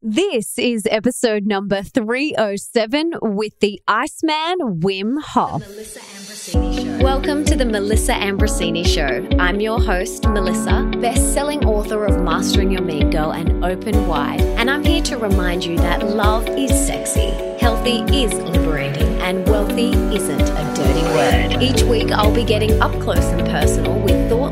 This is episode number 307 with the Iceman Wim Hof. Welcome to the Melissa Ambrosini Show. I'm your host, Melissa, best selling author of Mastering Your Mean Girl and Open Wide. And I'm here to remind you that love is sexy, healthy is liberating, and wealthy isn't a dirty word. Each week, I'll be getting up close and personal with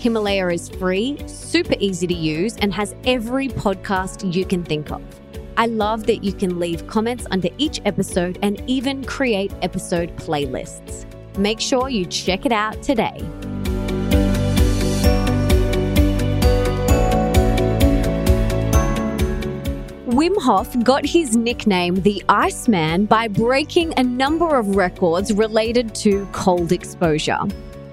Himalaya is free, super easy to use, and has every podcast you can think of. I love that you can leave comments under each episode and even create episode playlists. Make sure you check it out today. Wim Hof got his nickname the Iceman by breaking a number of records related to cold exposure.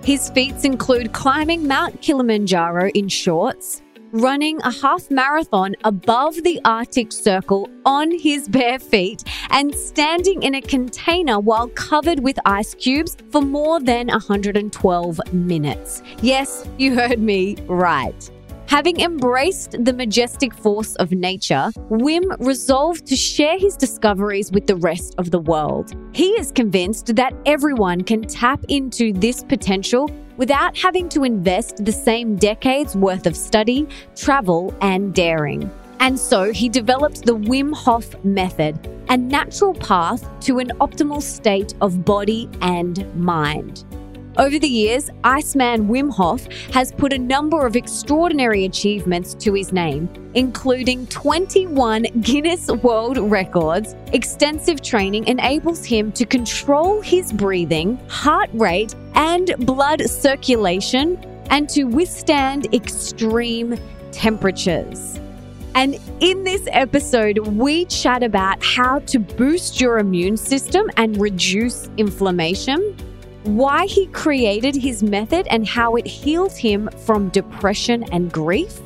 His feats include climbing Mount Kilimanjaro in shorts, running a half marathon above the Arctic Circle on his bare feet, and standing in a container while covered with ice cubes for more than 112 minutes. Yes, you heard me right. Having embraced the majestic force of nature, Wim resolved to share his discoveries with the rest of the world. He is convinced that everyone can tap into this potential without having to invest the same decades worth of study, travel, and daring. And so he developed the Wim Hof method, a natural path to an optimal state of body and mind. Over the years, Iceman Wim Hof has put a number of extraordinary achievements to his name, including 21 Guinness World Records. Extensive training enables him to control his breathing, heart rate, and blood circulation, and to withstand extreme temperatures. And in this episode, we chat about how to boost your immune system and reduce inflammation why he created his method and how it healed him from depression and grief,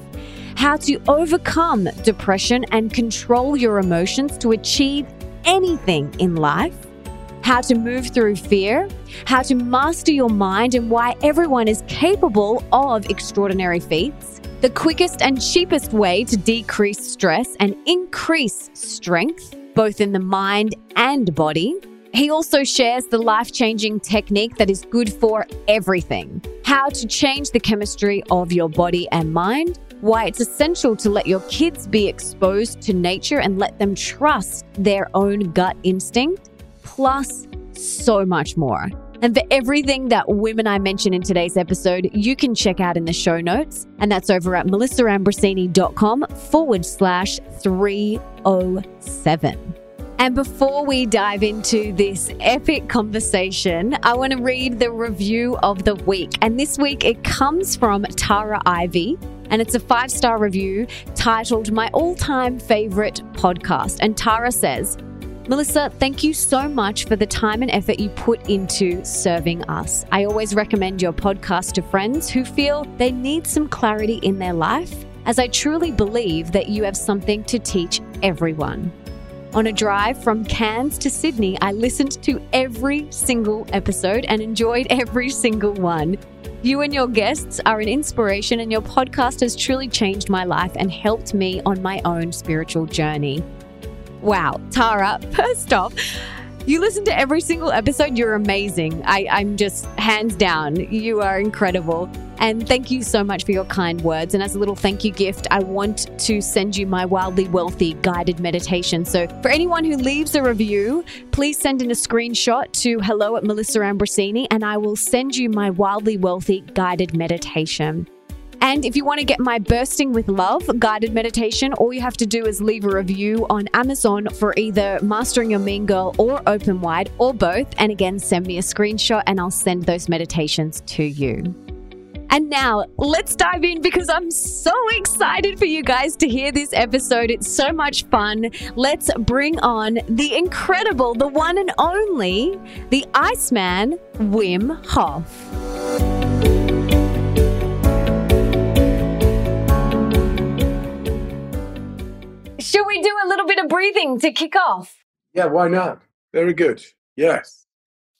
how to overcome depression and control your emotions to achieve anything in life, how to move through fear, how to master your mind, and why everyone is capable of extraordinary feats. The quickest and cheapest way to decrease stress and increase strength, both in the mind and body he also shares the life changing technique that is good for everything how to change the chemistry of your body and mind, why it's essential to let your kids be exposed to nature and let them trust their own gut instinct, plus so much more. And for everything that Wim and I mention in today's episode, you can check out in the show notes. And that's over at melissaambrosini.com forward slash 307. And before we dive into this epic conversation, I want to read the review of the week. And this week it comes from Tara Ivy. And it's a five star review titled My All Time Favorite Podcast. And Tara says, Melissa, thank you so much for the time and effort you put into serving us. I always recommend your podcast to friends who feel they need some clarity in their life, as I truly believe that you have something to teach everyone. On a drive from Cairns to Sydney, I listened to every single episode and enjoyed every single one. You and your guests are an inspiration, and your podcast has truly changed my life and helped me on my own spiritual journey. Wow, Tara, first off, you listen to every single episode. You're amazing. I, I'm just hands down. You are incredible. And thank you so much for your kind words. And as a little thank you gift, I want to send you my Wildly Wealthy guided meditation. So for anyone who leaves a review, please send in a screenshot to hello at Melissa Ambrosini and I will send you my Wildly Wealthy guided meditation. And if you want to get my Bursting with Love guided meditation, all you have to do is leave a review on Amazon for either Mastering Your Mean Girl or Open Wide or both. And again, send me a screenshot and I'll send those meditations to you. And now let's dive in because I'm so excited for you guys to hear this episode. It's so much fun. Let's bring on the incredible, the one and only, the Iceman, Wim Hof. Should we do a little bit of breathing to kick off? Yeah, why not? Very good. Yes.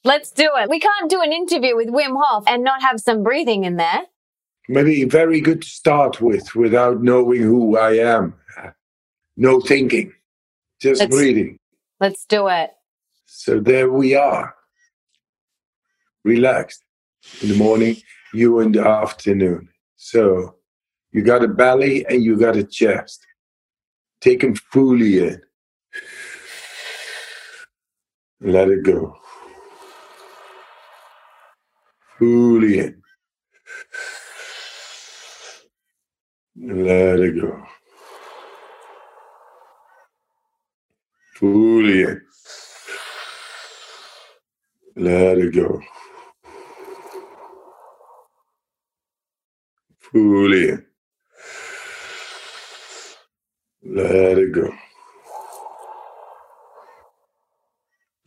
Let's do it. We can't do an interview with Wim Hof and not have some breathing in there. Maybe very good to start with without knowing who I am. No thinking, just Let's- breathing. Let's do it. So there we are. Relaxed. In the morning, you in the afternoon. So you got a belly and you got a chest. Take them fully in. Let it go. In. Let it go. Fully in. Let it go. Fully in. Let it go.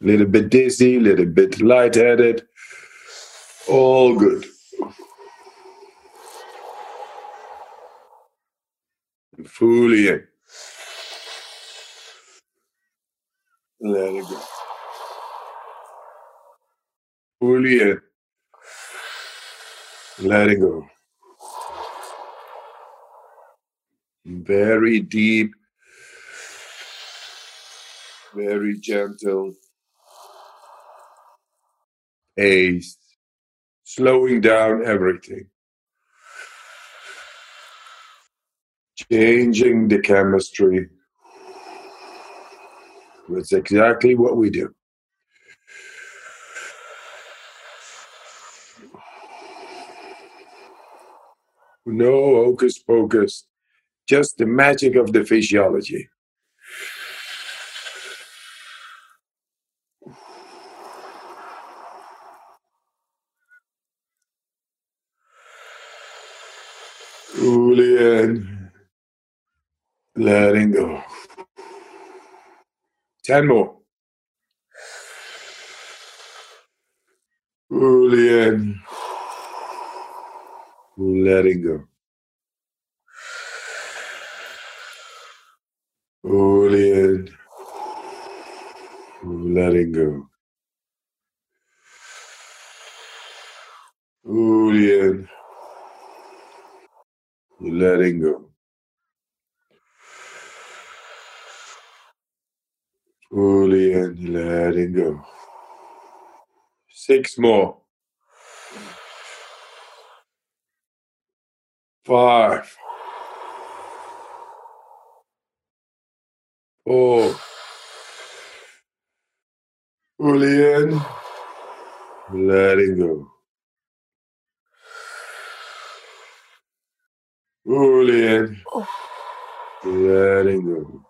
Little bit dizzy, little bit lightheaded. All good. Fully in. Let it go. Fully in. Letting go. Very deep, very gentle pace, slowing down everything. Changing the chemistry. That's exactly what we do. No hocus pocus, just the magic of the physiology. Fully in, letting go. Ten more. Fully in, letting go. Fully in, letting go. Fully in, letting go. Fully in, letting go. Six more. Five. Four. Fully in, letting go. Fully in, letting go.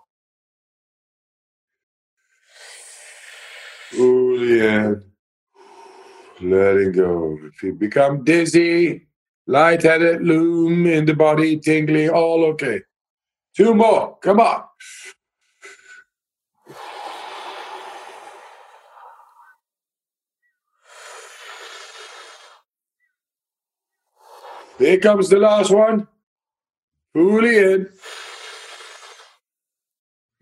In, letting go. If you become dizzy, lightheaded, loom in the body, tingling, all okay. Two more, come on. Here comes the last one. Fully in.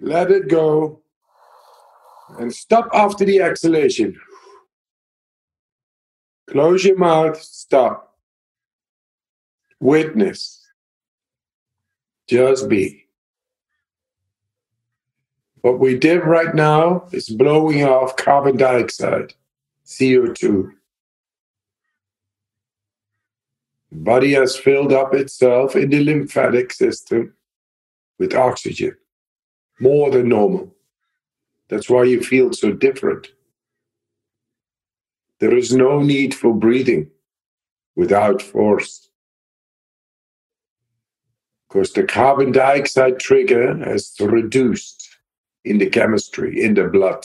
Let it go. And stop after the exhalation. Close your mouth. Stop. Witness. Just be. What we did right now is blowing off carbon dioxide, CO2. The body has filled up itself in the lymphatic system with oxygen, more than normal. That's why you feel so different. There is no need for breathing without force. Because the carbon dioxide trigger has reduced in the chemistry, in the blood.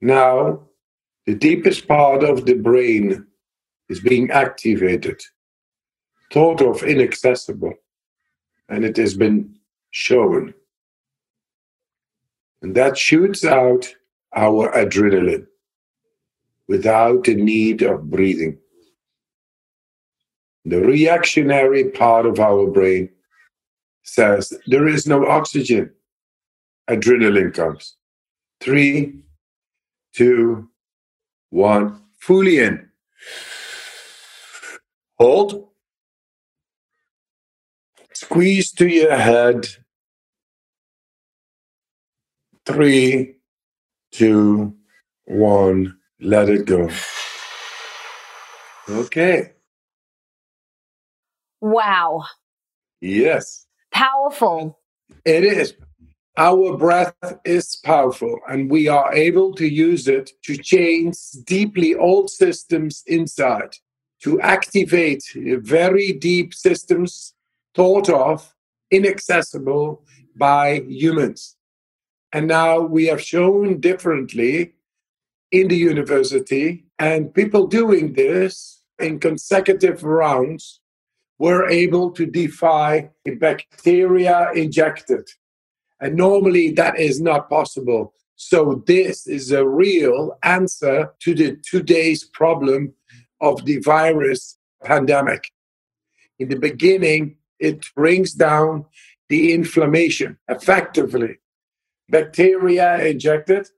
Now, the deepest part of the brain is being activated, thought of inaccessible, and it has been shown. And that shoots out our adrenaline without the need of breathing. The reactionary part of our brain says there is no oxygen. Adrenaline comes. Three, two, one, fully in. Hold. Squeeze to your head. Three, two, one, let it go. Okay. Wow. Yes. Powerful. It is. Our breath is powerful, and we are able to use it to change deeply old systems inside, to activate very deep systems thought of inaccessible by humans. And now we have shown differently in the university, and people doing this in consecutive rounds were able to defy bacteria injected and normally that is not possible. So this is a real answer to the today's problem of the virus pandemic. In the beginning, it brings down the inflammation effectively. Bacteria injected,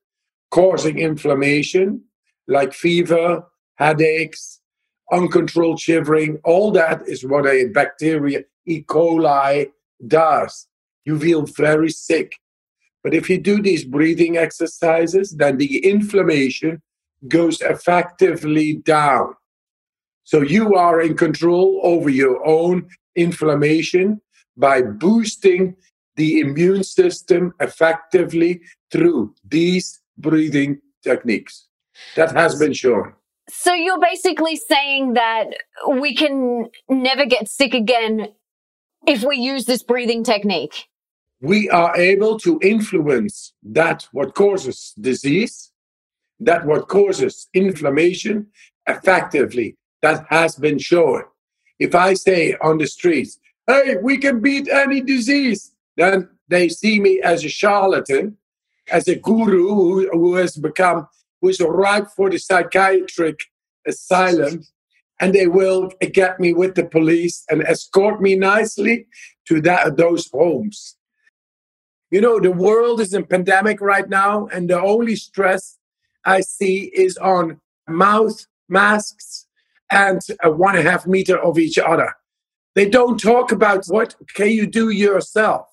causing inflammation like fever, headaches, uncontrolled shivering. All that is what a bacteria, E. coli, does you feel very sick. But if you do these breathing exercises, then the inflammation goes effectively down. So you are in control over your own inflammation by boosting the immune system effectively through these breathing techniques. That has been shown. So you're basically saying that we can never get sick again if we use this breathing technique we are able to influence that what causes disease, that what causes inflammation effectively. That has been shown. If I say on the streets, hey, we can beat any disease, then they see me as a charlatan, as a guru who, who has become, who is ripe for the psychiatric asylum, and they will get me with the police and escort me nicely to that, those homes. You know, the world is in pandemic right now, and the only stress I see is on mouth masks and one and a half meter of each other. They don't talk about what can you do yourself.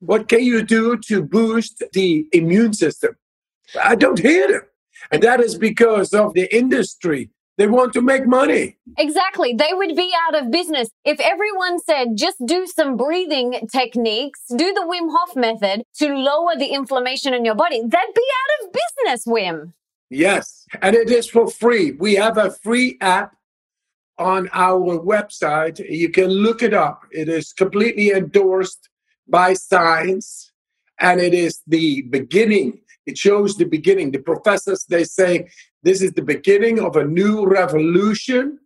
What can you do to boost the immune system? I don't hear them. And that is because of the industry they want to make money. Exactly. They would be out of business. If everyone said just do some breathing techniques, do the Wim Hof method to lower the inflammation in your body, they'd be out of business, Wim. Yes. And it is for free. We have a free app on our website. You can look it up. It is completely endorsed by science and it is the beginning. It shows the beginning. The professors, they say this is the beginning of a new revolution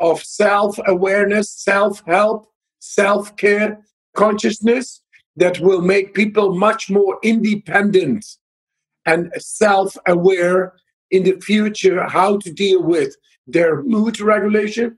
of self awareness, self help, self care, consciousness that will make people much more independent and self aware in the future how to deal with their mood regulation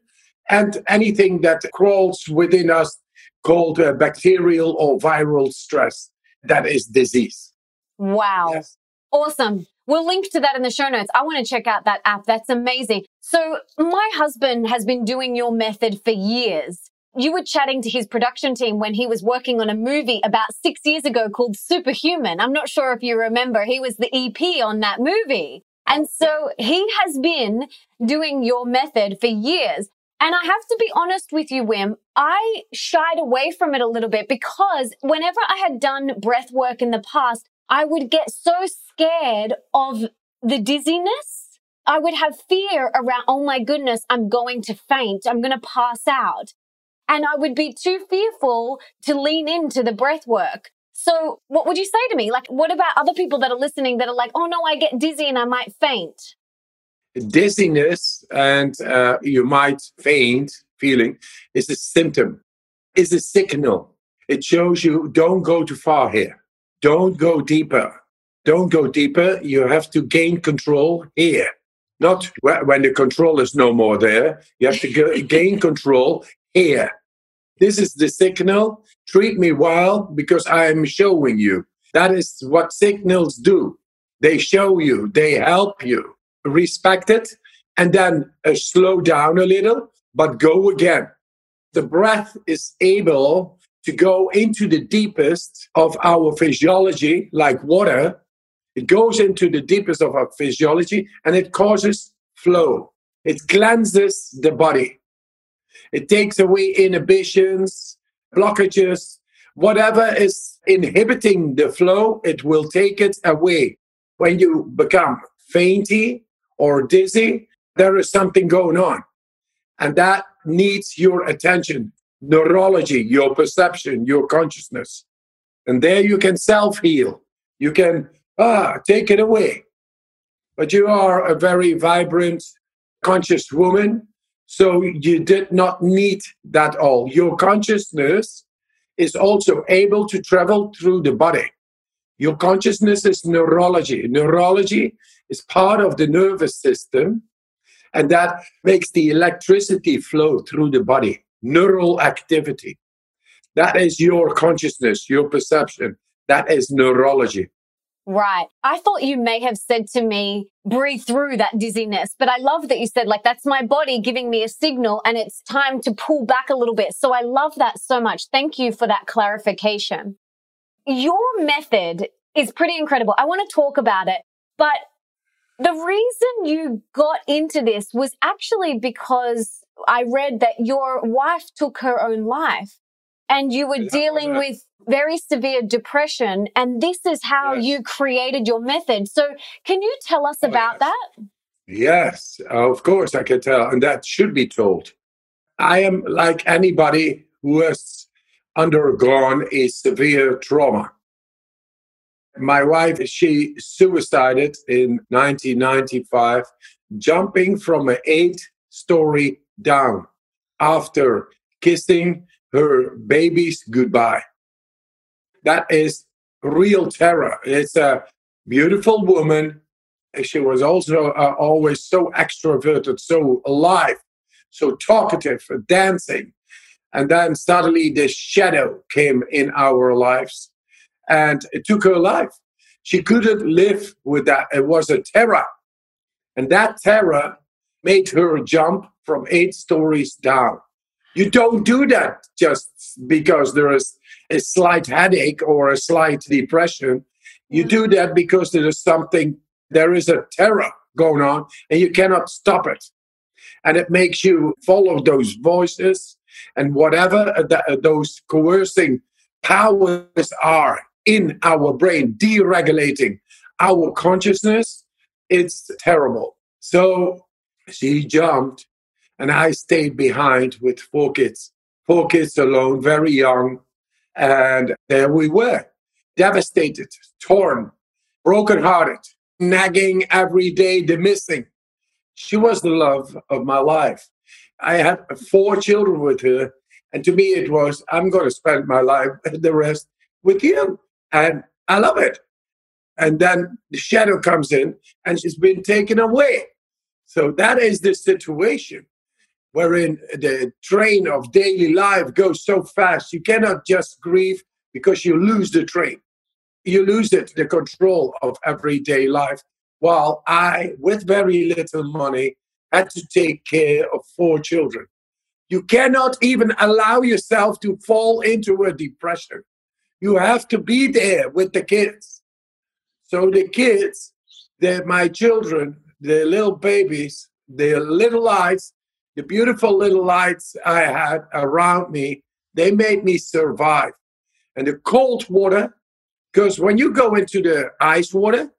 and anything that crawls within us called uh, bacterial or viral stress that is disease. Wow. Yes. Awesome. We'll link to that in the show notes. I want to check out that app. That's amazing. So my husband has been doing your method for years. You were chatting to his production team when he was working on a movie about six years ago called Superhuman. I'm not sure if you remember. He was the EP on that movie. And so he has been doing your method for years. And I have to be honest with you, Wim, I shied away from it a little bit because whenever I had done breath work in the past, I would get so scared of the dizziness. I would have fear around, oh my goodness, I'm going to faint. I'm going to pass out. And I would be too fearful to lean into the breath work. So what would you say to me? Like, what about other people that are listening that are like, oh no, I get dizzy and I might faint? dizziness and uh, you might faint feeling is a symptom, is a signal. It shows you don't go too far here. Don't go deeper. Don't go deeper. You have to gain control here. Not when the control is no more there. You have to gain control here. This is the signal. Treat me well because I am showing you. That is what signals do. They show you, they help you. Respect it and then uh, slow down a little, but go again. The breath is able to go into the deepest of our physiology, like water. It goes into the deepest of our physiology and it causes flow. It cleanses the body. It takes away inhibitions, blockages, whatever is inhibiting the flow, it will take it away. When you become fainty or dizzy, there is something going on. And that needs your attention, neurology, your perception, your consciousness. And there you can self heal. You can ah, take it away. But you are a very vibrant, conscious woman. So you did not need that all. Your consciousness is also able to travel through the body. Your consciousness is neurology. Neurology is part of the nervous system, and that makes the electricity flow through the body. Neural activity. That is your consciousness, your perception. That is neurology. Right. I thought you may have said to me, breathe through that dizziness, but I love that you said, like, that's my body giving me a signal and it's time to pull back a little bit. So I love that so much. Thank you for that clarification. Your method is pretty incredible. I want to talk about it, but the reason you got into this was actually because I read that your wife took her own life and you were dealing with very severe depression. And this is how yes. you created your method. So, can you tell us oh, about yes. that? Yes, of course, I can tell. And that should be told. I am like anybody who has undergone a severe trauma. My wife, she suicided in 1995, jumping from an eight story down after kissing her babies goodbye that is real terror. It's a beautiful woman. She was also uh, always so extroverted, so alive, so talkative, dancing. And then suddenly this shadow came in our lives and it took her life. She couldn't live with that. It was a terror. And that terror made her jump from eight stories down. You don't do that just because there is a slight headache or a slight depression. You do mm-hmm. that because there is something, there is a terror going on and you cannot stop it. And it makes you follow those voices and whatever those coercing powers are in our brain, deregulating our consciousness. It's terrible. So she jumped and I stayed behind with four kids, four kids alone, very young. And there we were, devastated, torn, brokenhearted, nagging every day, the missing. She was the love of my life. I had four children with her. And to me, it was, I'm going to spend my life, the rest, with you. And I love it. And then the shadow comes in and she's been taken away. So that is the situation wherein the train of daily life goes so fast, you cannot just grieve because you lose the train. You lose it, the control of everyday life. While I, with very little money, had to take care of four children. You cannot even allow yourself to fall into a depression. You have to be there with the kids. So the kids, they're my children, they're little babies, they're little lives, the beautiful little lights I had around me, they made me survive. And the cold water, because when you go into the ice water,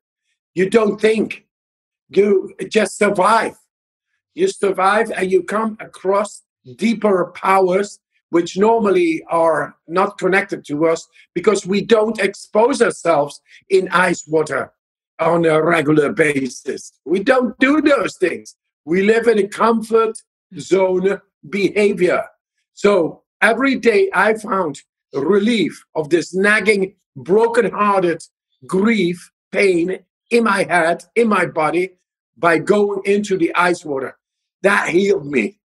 you don't think, you just survive. You survive and you come across deeper powers which normally are not connected to us because we don't expose ourselves in ice water. on a regular basis. We don't do those things. We live in a comfort zone behavior. So every day I found relief of this nagging, broken-hearted grief, pain in my head, in my body, by going into the ice water. That healed me.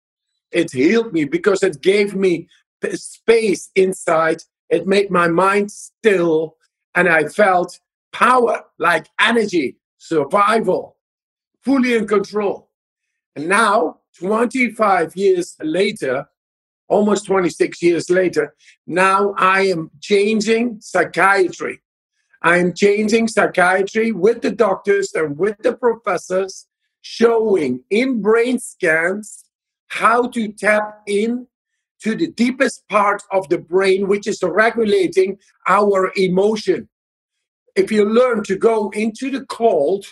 It healed me because it gave me space inside. It made my mind still, and I felt power, like energy, survival, fully in control. And now, 25 years later, almost 26 years later, now I am changing psychiatry. I am changing psychiatry with the doctors and with the professors, showing in brain scans how to tap in to the deepest part of the brain, which is regulating our emotion. If you learn to go into the cold,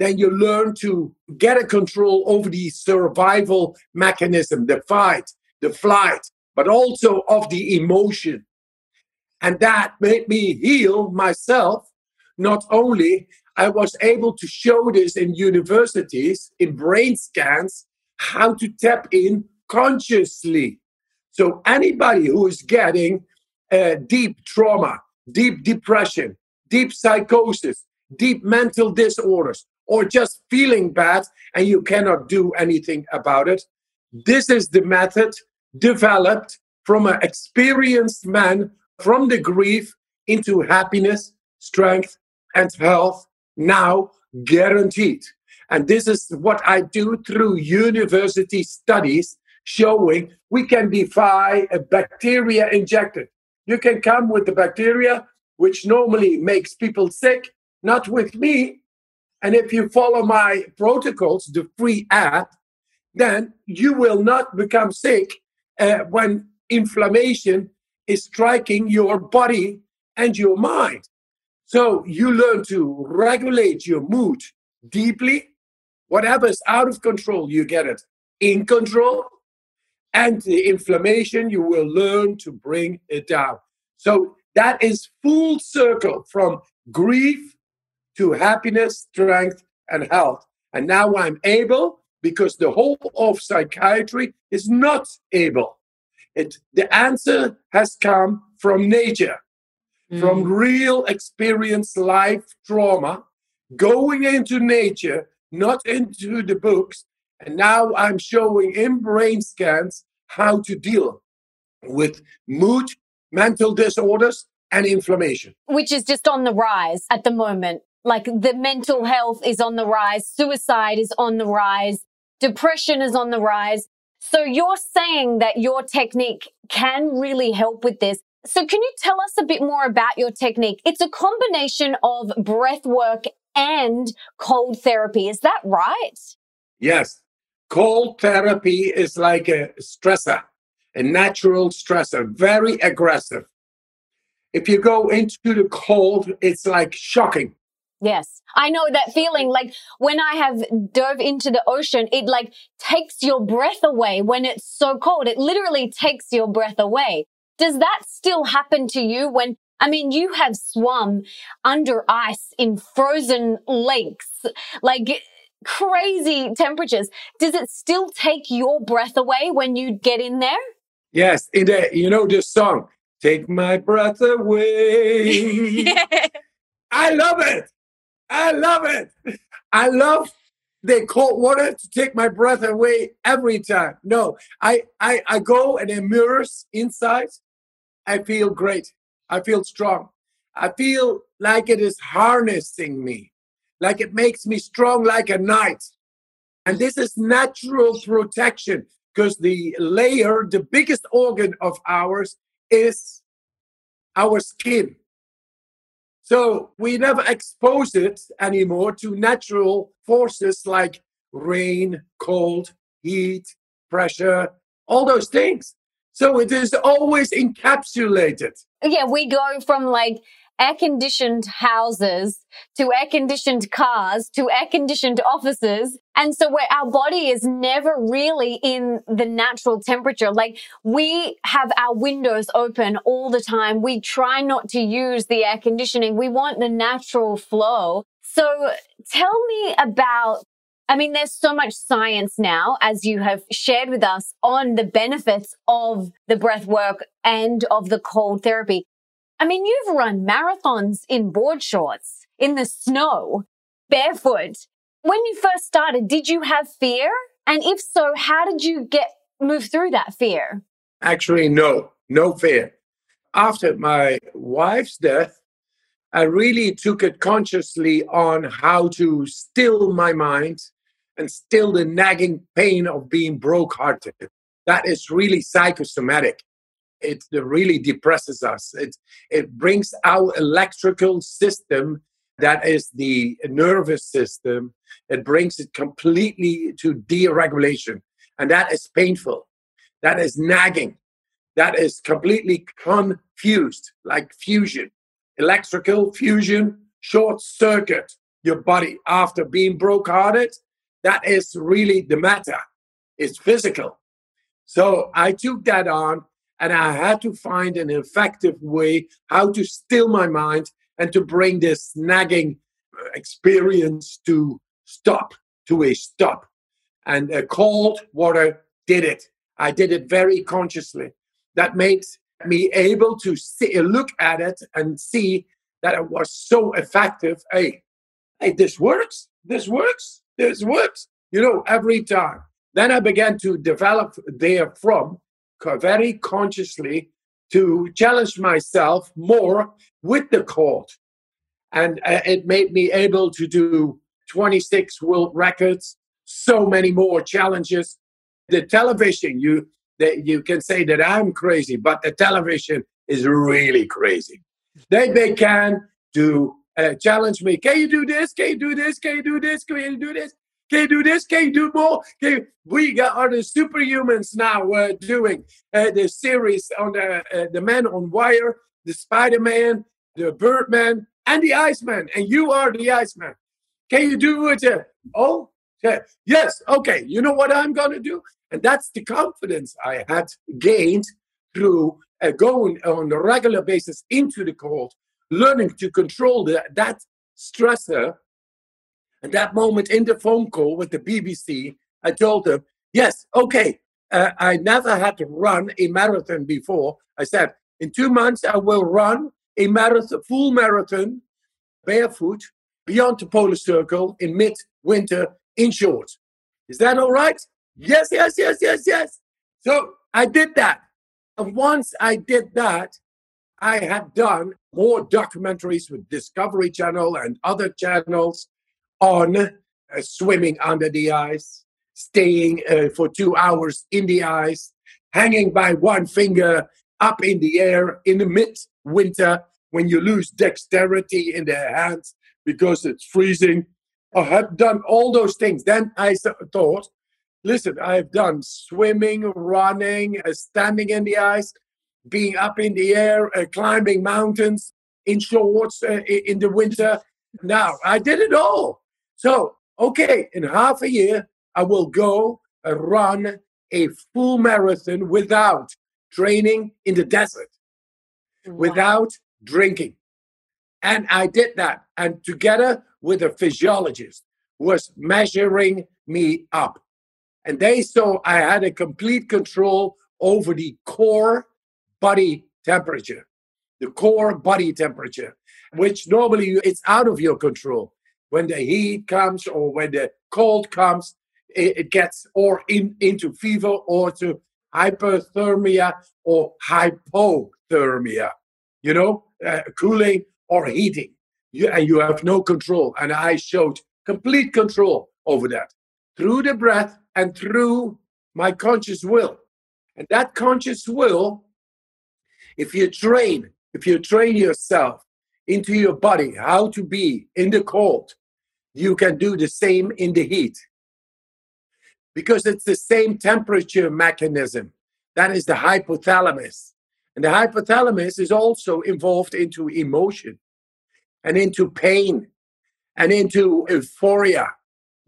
then you learn to get a control over the survival mechanism, the fight, the flight, but also of the emotion. And that made me heal myself. Not only I was able to show this in universities, in brain scans, how to tap in consciously. So anybody who is getting uh, deep trauma, deep depression, deep psychosis, deep mental disorders, or just feeling bad and you cannot do anything about it, this is the method developed from an experienced man from the grief into happiness, strength, and health, now guaranteed. And this is what I do through university studies showing we can defy a bacteria injected. You can come with the bacteria, which normally makes people sick, not with me. And if you follow my protocols, the free app, then you will not become sick uh, when inflammation is striking your body and your mind. So you learn to regulate your mood deeply. Whatever's out of control, you get it in control. And the inflammation, you will learn to bring it down. So that is full circle from grief to happiness, strength, and health. And now I'm able because the whole of psychiatry is not able. It, the answer has come from nature, mm. from real experience, life trauma, going into nature, not into the books. And now I'm showing in brain scans how to deal with mood, mental disorders, and inflammation. Which is just on the rise at the moment. Like the mental health is on the rise, suicide is on the rise, depression is on the rise. So you're saying that your technique can really help with this. So can you tell us a bit more about your technique? It's a combination of breath work and cold therapy. Is that right? Yes. Cold therapy is like a stressor, a natural stressor, very aggressive. If you go into the cold, it's like shocking. Yes. I know that feeling like when I have dove into the ocean, it like takes your breath away when it's so cold. It literally takes your breath away. Does that still happen to you when, I mean, you have swum under ice in frozen lakes, like crazy temperatures. Does it still take your breath away when you get in there? Yes. In the, uh, you know, this song, Take My Breath Away. I love it. I love it. I love the cold water to take my breath away every time. No, I, I, I go and immerse inside. I feel great. I feel strong. I feel like it is harnessing me, like it makes me strong like a knight. And this is natural protection because the layer, the biggest organ of ours, is our skin. So we never expose it anymore to natural forces like rain, cold, heat, pressure, all those things. So it is always encapsulated. Yeah, we go from like air conditioned houses to air conditioned cars to air conditioned offices. And so where our body is never really in the natural temperature. Like we have our windows open all the time. We try not to use the air conditioning. We want the natural flow. So tell me about I mean, there's so much science now, as you have shared with us, on the benefits of the breath work and of the cold therapy. I mean, you've run marathons in board shorts, in the snow, barefoot. When you first started, did you have fear? And if so, how did you get move through that fear? Actually, no, no fear. After my wife's death, I really took it consciously on how to still my mind and still the nagging pain of being broke-hearted. That is really psychosomatic. It really depresses us. It, it brings our electrical system, that is the nervous system, it brings it completely to deregulation. And that is painful. That is nagging. That is completely confused, like fusion. Electrical fusion, short circuit your body after being broke-hearted that is really the matter. It's physical. So I took that on and I had to find an effective way how to still my mind and to bring this nagging experience to stop, to a stop. And uh, cold water did it. I did it very consciously. That made me able to see, look at it and see that it was so effective. Hey, hey, this works. This works this works, you know, every time. Then I began to develop therefrom very consciously to challenge myself more with the cold. And uh, it made me able to do 26 world records, so many more challenges. The television, you that you can say that I'm crazy, but the television is really crazy. They can do uh, challenge me. Can you do this? Can you do this? Can you do this? Can you do this? Can you do this? Can you do more? You, we got are the superhumans now uh, doing uh, the series on the uh, the Man on Wire, the Spider Man, the Birdman, and the Iceman, and you are the Iceman. Can you do it? Uh, oh, yeah. yes. Okay. You know what I'm gonna do, and that's the confidence I had gained through uh, going on a regular basis into the cold learning to control the, that stressor. And that moment in the phone call with the BBC, I told them, yes, okay, uh, I never had to run a marathon before. I said, in two months, I will run a marathon, full marathon, barefoot, beyond the polar circle in mid-winter in shorts. Is that all right? Yes, yes, yes, yes, yes. So I did that. And once I did that, I have done more documentaries with Discovery Channel and other channels on uh, swimming under the ice, staying uh, for two hours in the ice, hanging by one finger up in the air in the mid-winter when you lose dexterity in the hands because it's freezing. I have done all those things. Then I thought, listen, I've done swimming, running, uh, standing in the ice being up in the air, uh, climbing mountains in shorts uh, in the winter. Now, I did it all. So, okay, in half a year, I will go and run a full marathon without training in the desert, wow. without drinking. And I did that. And together with a physiologist was measuring me up. And they saw I had a complete control over the core body temperature, the core body temperature, which normally it's out of your control. When the heat comes or when the cold comes, it, it gets or in, into fever or to hyperthermia or hypothermia, you know, uh, cooling or heating. You, and you have no control. And I showed complete control over that through the breath and through my conscious will. And that conscious will if you train, if you train yourself into your body how to be in the cold, you can do the same in the heat. Because it's the same temperature mechanism. That is the hypothalamus. And the hypothalamus is also involved into emotion and into pain and into euphoria.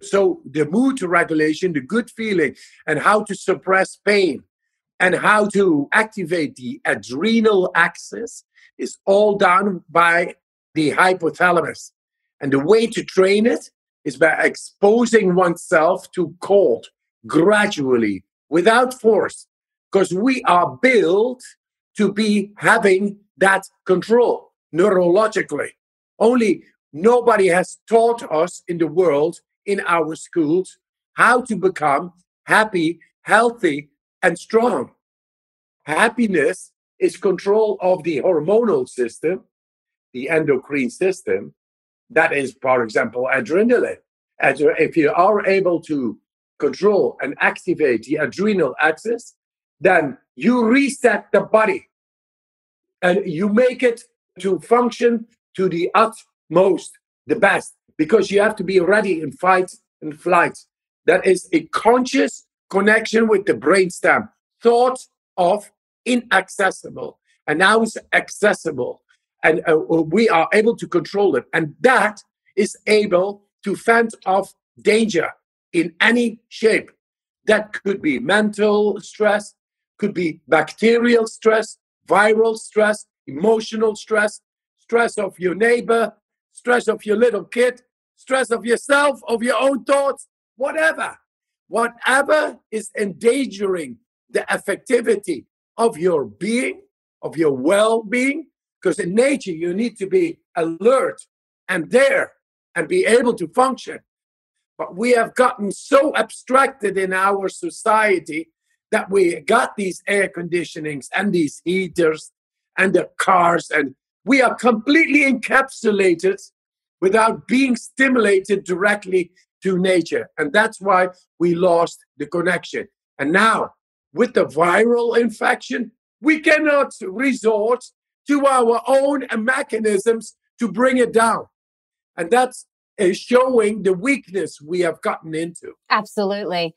So the mood regulation, the good feeling, and how to suppress pain and how to activate the adrenal axis is all done by the hypothalamus. And the way to train it is by exposing oneself to cold gradually without force, because we are built to be having that control neurologically. Only nobody has taught us in the world, in our schools, how to become happy, healthy, and strong. Happiness is control of the hormonal system, the endocrine system. That is, for example, adrenaline. If you are able to control and activate the adrenal axis, then you reset the body and you make it to function to the utmost, the best, because you have to be ready in fight and flight. That is a conscious connection with the brainstem, thought of inaccessible, and now it's accessible, and uh, we are able to control it, and that is able to fend off danger in any shape. That could be mental stress, could be bacterial stress, viral stress, emotional stress, stress of your neighbor, stress of your little kid, stress of yourself, of your own thoughts, whatever. Whatever is endangering the effectivity of your being, of your well being, because in nature you need to be alert and there and be able to function. But we have gotten so abstracted in our society that we got these air conditionings and these heaters and the cars, and we are completely encapsulated without being stimulated directly to nature. And that's why we lost the connection. And now, with the viral infection, we cannot resort to our own mechanisms to bring it down. And that's showing the weakness we have gotten into. Absolutely.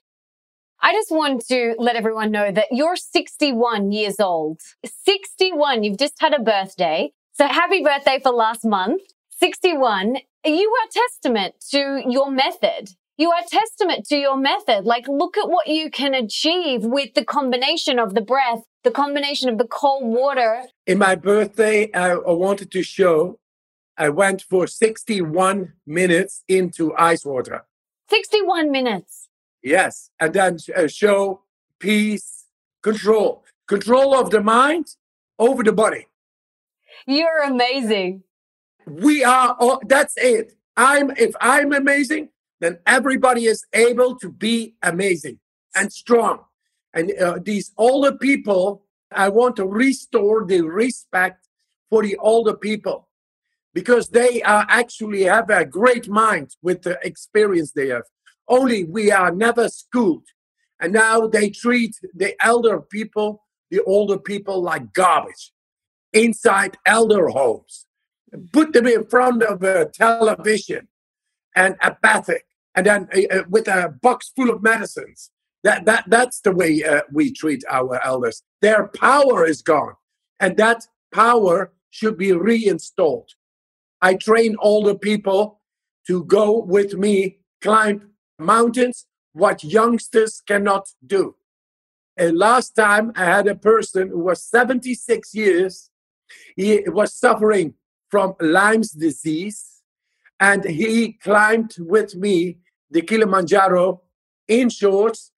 I just want to let everyone know that you're 61 years old. 61. You've just had a birthday. So happy birthday for last month. 61. You are testament to your method. You are testament to your method. Like, look at what you can achieve with the combination of the breath, the combination of the cold water. In my birthday, I wanted to show I went for 61 minutes into ice water. 61 minutes. Yes. And then uh, show peace, control, control of the mind over the body. You're amazing. We are, all, that's it. I'm, if I'm amazing, then everybody is able to be amazing and strong. And uh, these older people, I want to restore the respect for the older people because they are actually have a great mind with the experience they have. Only we are never schooled. And now they treat the elder people, the older people, like garbage inside elder homes. Put them in front of a television and apathic, and then uh, uh, with a box full of medicines. That, that, that's the way uh, we treat our elders. Their power is gone, and that power should be reinstalled. I train older people to go with me climb mountains, what youngsters cannot do. And last time I had a person who was 76 years. He was suffering from Lyme's disease, and he climbed with me the Kilimanjaro in shorts.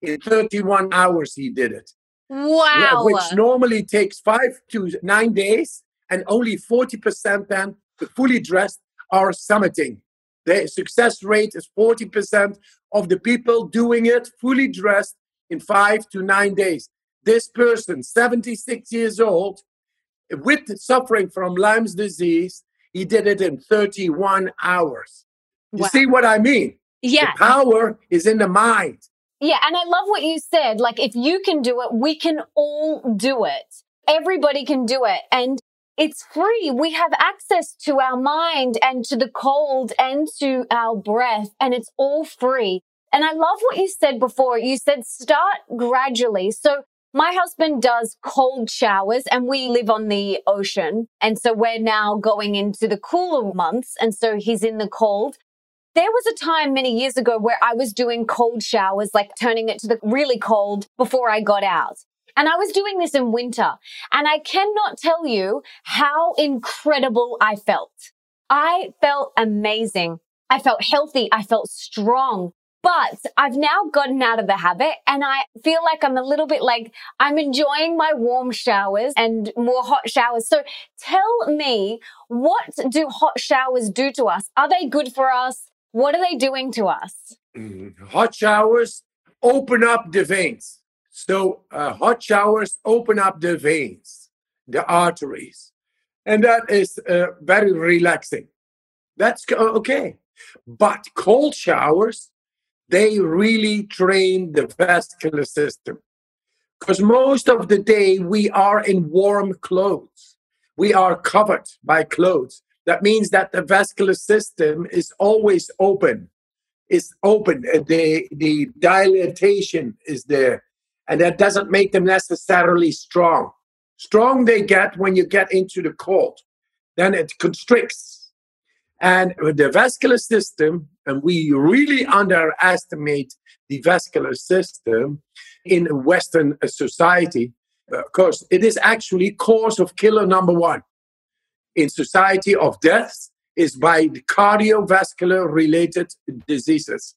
In 31 hours, he did it. Wow. Which normally takes five to nine days, and only 40% then the fully dressed are summiting. The success rate is 40% of the people doing it fully dressed in five to nine days. This person, 76 years old, with suffering from Lyme's disease, he did it in 31 hours. You wow. see what I mean? Yeah. The power is in the mind. Yeah. And I love what you said. Like, if you can do it, we can all do it. Everybody can do it. And it's free. We have access to our mind and to the cold and to our breath, and it's all free. And I love what you said before. You said start gradually. So my husband does cold showers and we live on the ocean. And so we're now going into the cooler months. And so he's in the cold. There was a time many years ago where I was doing cold showers, like turning it to the really cold before I got out. And I was doing this in winter and I cannot tell you how incredible I felt. I felt amazing. I felt healthy. I felt strong. But I've now gotten out of the habit and I feel like I'm a little bit like I'm enjoying my warm showers and more hot showers. So tell me, what do hot showers do to us? Are they good for us? What are they doing to us? Mm, hot showers open up the veins. So uh, hot showers open up the veins, the arteries. And that is uh, very relaxing. That's okay. But cold showers they really train the vascular system. Because most of the day we are in warm clothes, we are covered by clothes. That means that the vascular system is always open. Is open. Uh, the the dilatation is there, and that doesn't make them necessarily strong. Strong they get when you get into the cold, then it constricts, and the vascular system and we really underestimate the vascular system in Western society. Uh, of course, it is actually cause of killer number one in society of deaths is by cardiovascular related diseases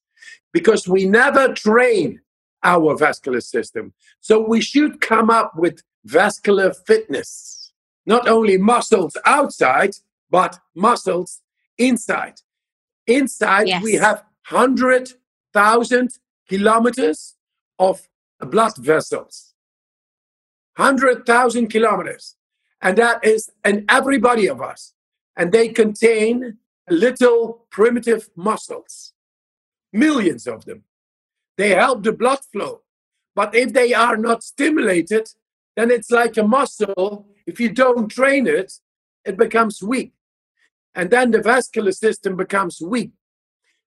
because we never train our vascular system. So we should come up with vascular fitness, not only muscles outside, but muscles inside. Inside, yes. we have 100,000 kilometers of blood vessels. 100,000 kilometers. And that is in everybody of us. And they contain little primitive muscles, millions of them. They help the blood flow. But if they are not stimulated, then it's like a muscle. If you don't train it, it becomes weak. And then the vascular system becomes weak.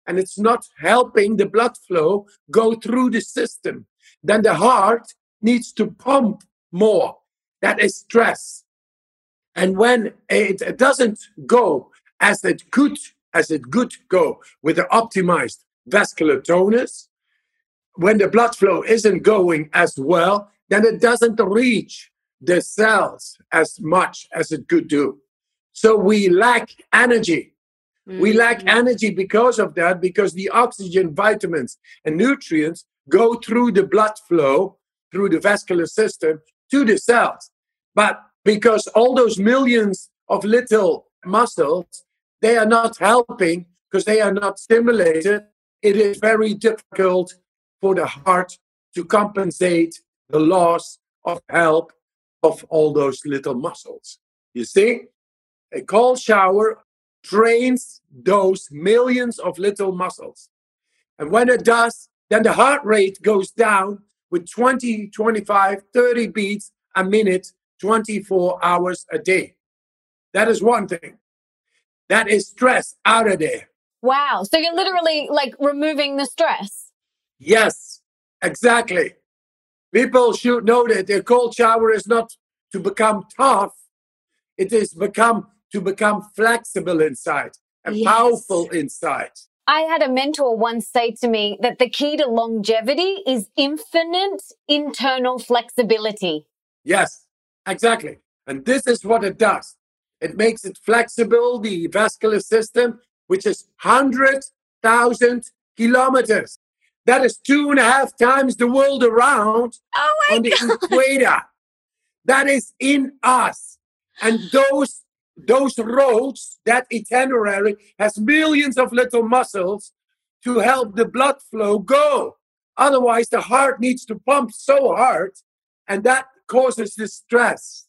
And it's not helping the blood flow go through the system. Then the heart needs to pump more. That is stress. And when it doesn't go as it could, as it could go with the optimized vascular tonus, when the blood flow isn't going as well, then it doesn't reach the cells as much as it could do. So we lack energy. Mm-hmm. We lack mm-hmm. energy because of that, because the oxygen, vitamins, and nutrients go through the blood flow, through the vascular system to the cells. But because all those millions of little muscles, they are not helping because they are not stimulated, it is very difficult for the heart to compensate the loss of help of all those little muscles. You see? A cold shower trains those millions of little muscles. And when it does, then the heart rate goes down with 20, 25, 30 beats a minute, 24 hours a day. That is one thing. That is stress out of there. Wow. So you're literally like removing the stress. Yes, exactly. People should know that a cold shower is not to become tough, it is become to become flexible inside and yes. powerful inside. I had a mentor once say to me that the key to longevity is infinite internal flexibility. Yes, exactly. And this is what it does it makes it flexible, the vascular system, which is 100,000 kilometers. That is two and a half times the world around oh on the equator. That is in us. And those those roads, that itinerary has millions of little muscles to help the blood flow go. Otherwise, the heart needs to pump so hard, and that causes the stress.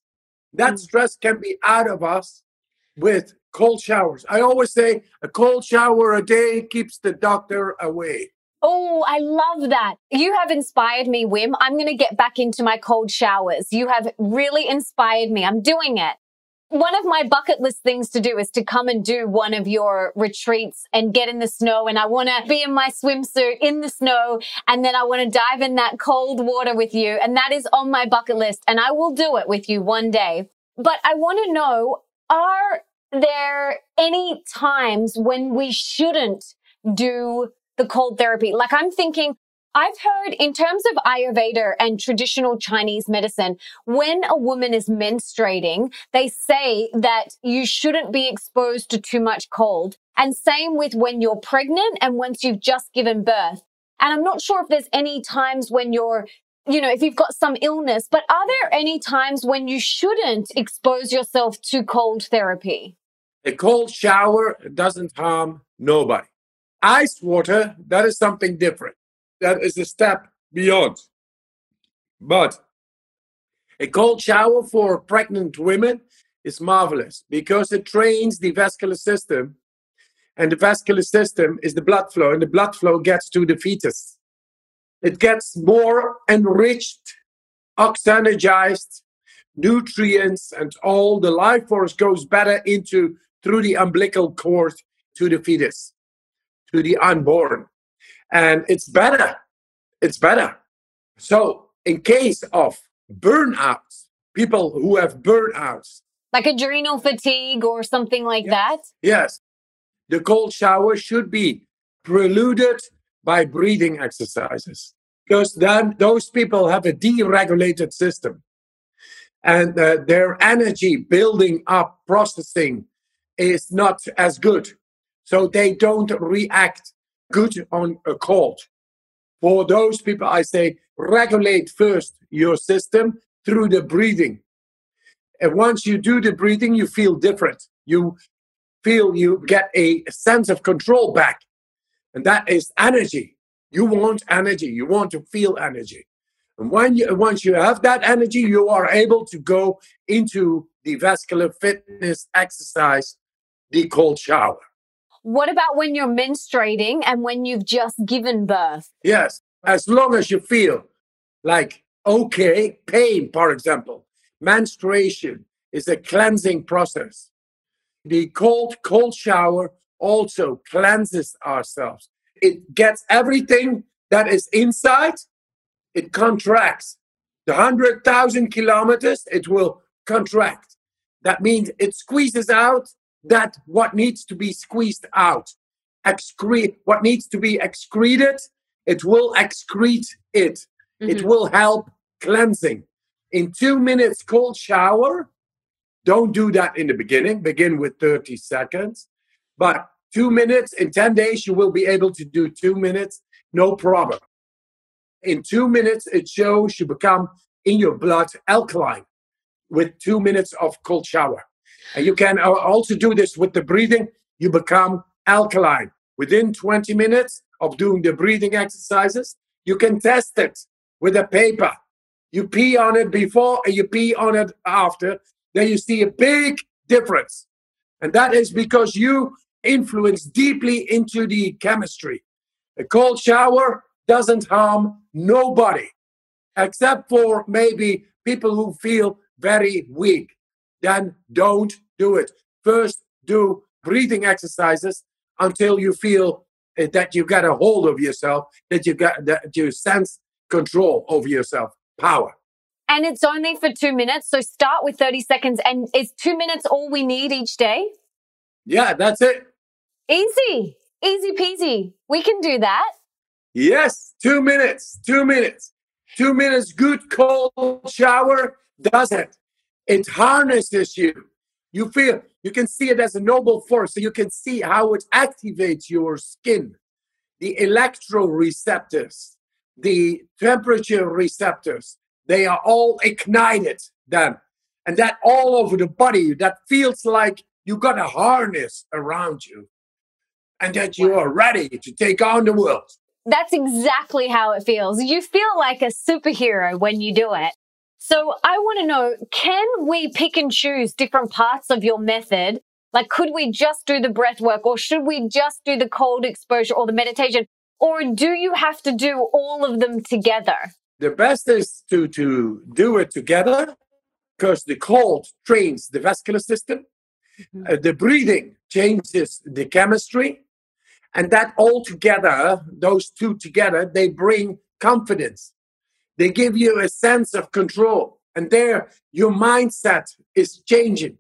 That mm. stress can be out of us with cold showers. I always say a cold shower a day keeps the doctor away. Oh, I love that. You have inspired me, Wim. I'm going to get back into my cold showers. You have really inspired me. I'm doing it one of my bucket list things to do is to come and do one of your retreats and get in the snow. And I want to be in my swimsuit in the snow. And then I want to dive in that cold water with you. And that is on my bucket list. And I will do it with you one day. But I want to know, are there any times when we shouldn't do the cold therapy? Like I'm thinking, I've heard in terms of Ayurveda and traditional Chinese medicine, when a woman is menstruating, they say that you shouldn't be exposed to too much cold. And same with when you're pregnant and once you've just given birth. And I'm not sure if there's any times when you're, you know, if you've got some illness, but are there any times when you shouldn't expose yourself to cold therapy? A cold shower doesn't harm nobody. Ice water, that is something different that is a step beyond. But a cold shower for pregnant women is marvelous because it trains the vascular system. And the vascular system is the blood flow, and the blood flow gets to the fetus. It gets more enriched, oxygenized, nutrients, and all the life force goes better into through the umbilical cord to the fetus, to the unborn and it's better. It's better. So, in case of burnouts, people who have burnouts, like adrenal fatigue or something like that. Yes, the cold shower should be preluded by breathing exercises because then those people have a deregulated system and uh, their energy building up processing is not as good so they don't react good on a cold. For those people, I say regulate first your system through the breathing. And once you do the breathing, you feel different. You feel you get a sense of control back. And that is energy. You want energy. You want to feel energy. And when you, once you have that energy, you are able to go into the vascular fitness exercise, the cold shower. What about when you're menstruating and when you've just given birth? Yes, as long as you feel like okay, pain, for example, menstruation is a cleansing process. The cold, cold shower also cleanses ourselves. It gets everything that is inside, it contracts. The 100,000 kilometers, it will contract. That means it squeezes out that what needs to be squeezed out, excrete what needs to be excreted, it will excrete it. Mm-hmm. It will help cleansing. In two minutes, cold shower. Don't do that in the beginning. Begin with 30 seconds. But two minutes in 10 days, you will be able to do two minutes, no problem. In two minutes, it shows you become in your blood alkaline with two minutes of cold shower. And you can also do this with the breathing. You become alkaline. Within 20 minutes of doing the breathing exercises, you can test it with a paper. You pee on it before and you pee on it after. Then you see a big difference. And that is because you influence deeply into the chemistry. A cold shower doesn't harm nobody, except for maybe people who feel very weak then don't do it. First, do breathing exercises until you feel eh, that you got a hold of yourself, that you got that you sense control over yourself, power. And it's only for two minutes. So start with 30 seconds. And is two minutes all we need each day? Yeah, that's it. Easy, easy peasy. We can do that. Yes, two minutes, two minutes, two minutes, good cold shower does it. It harnesses you. You feel, you can see it as a noble force. So you can see how it activates your skin, the electroreceptors, the temperature receptors. They are all ignited then. And that all over the body, that feels like you got a harness around you and that you are ready to take on the world. That's exactly how it feels. You feel like a superhero when you do it. So I want to know, can we pick and choose different parts of your method? Like, could we just do the breath work or should we just do the cold exposure or the meditation? Or do you have to do all of them together? The best is to, to do it together because the cold trains the vascular system. Mm-hmm. Uh, the breathing changes the chemistry. And that all together, those two together, they bring confidence they give you a sense of control. And there, your mindset is changing.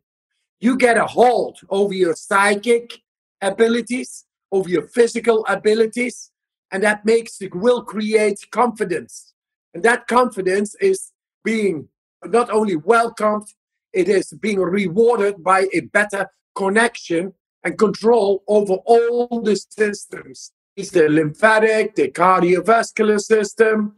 You get a hold over your psychic abilities, over your physical abilities, And that makes it will create confidence. And that confidence is being not only welcomed, it is being rewarded by a better connection and control over all the systems. It's the lymphatic, the cardiovascular system,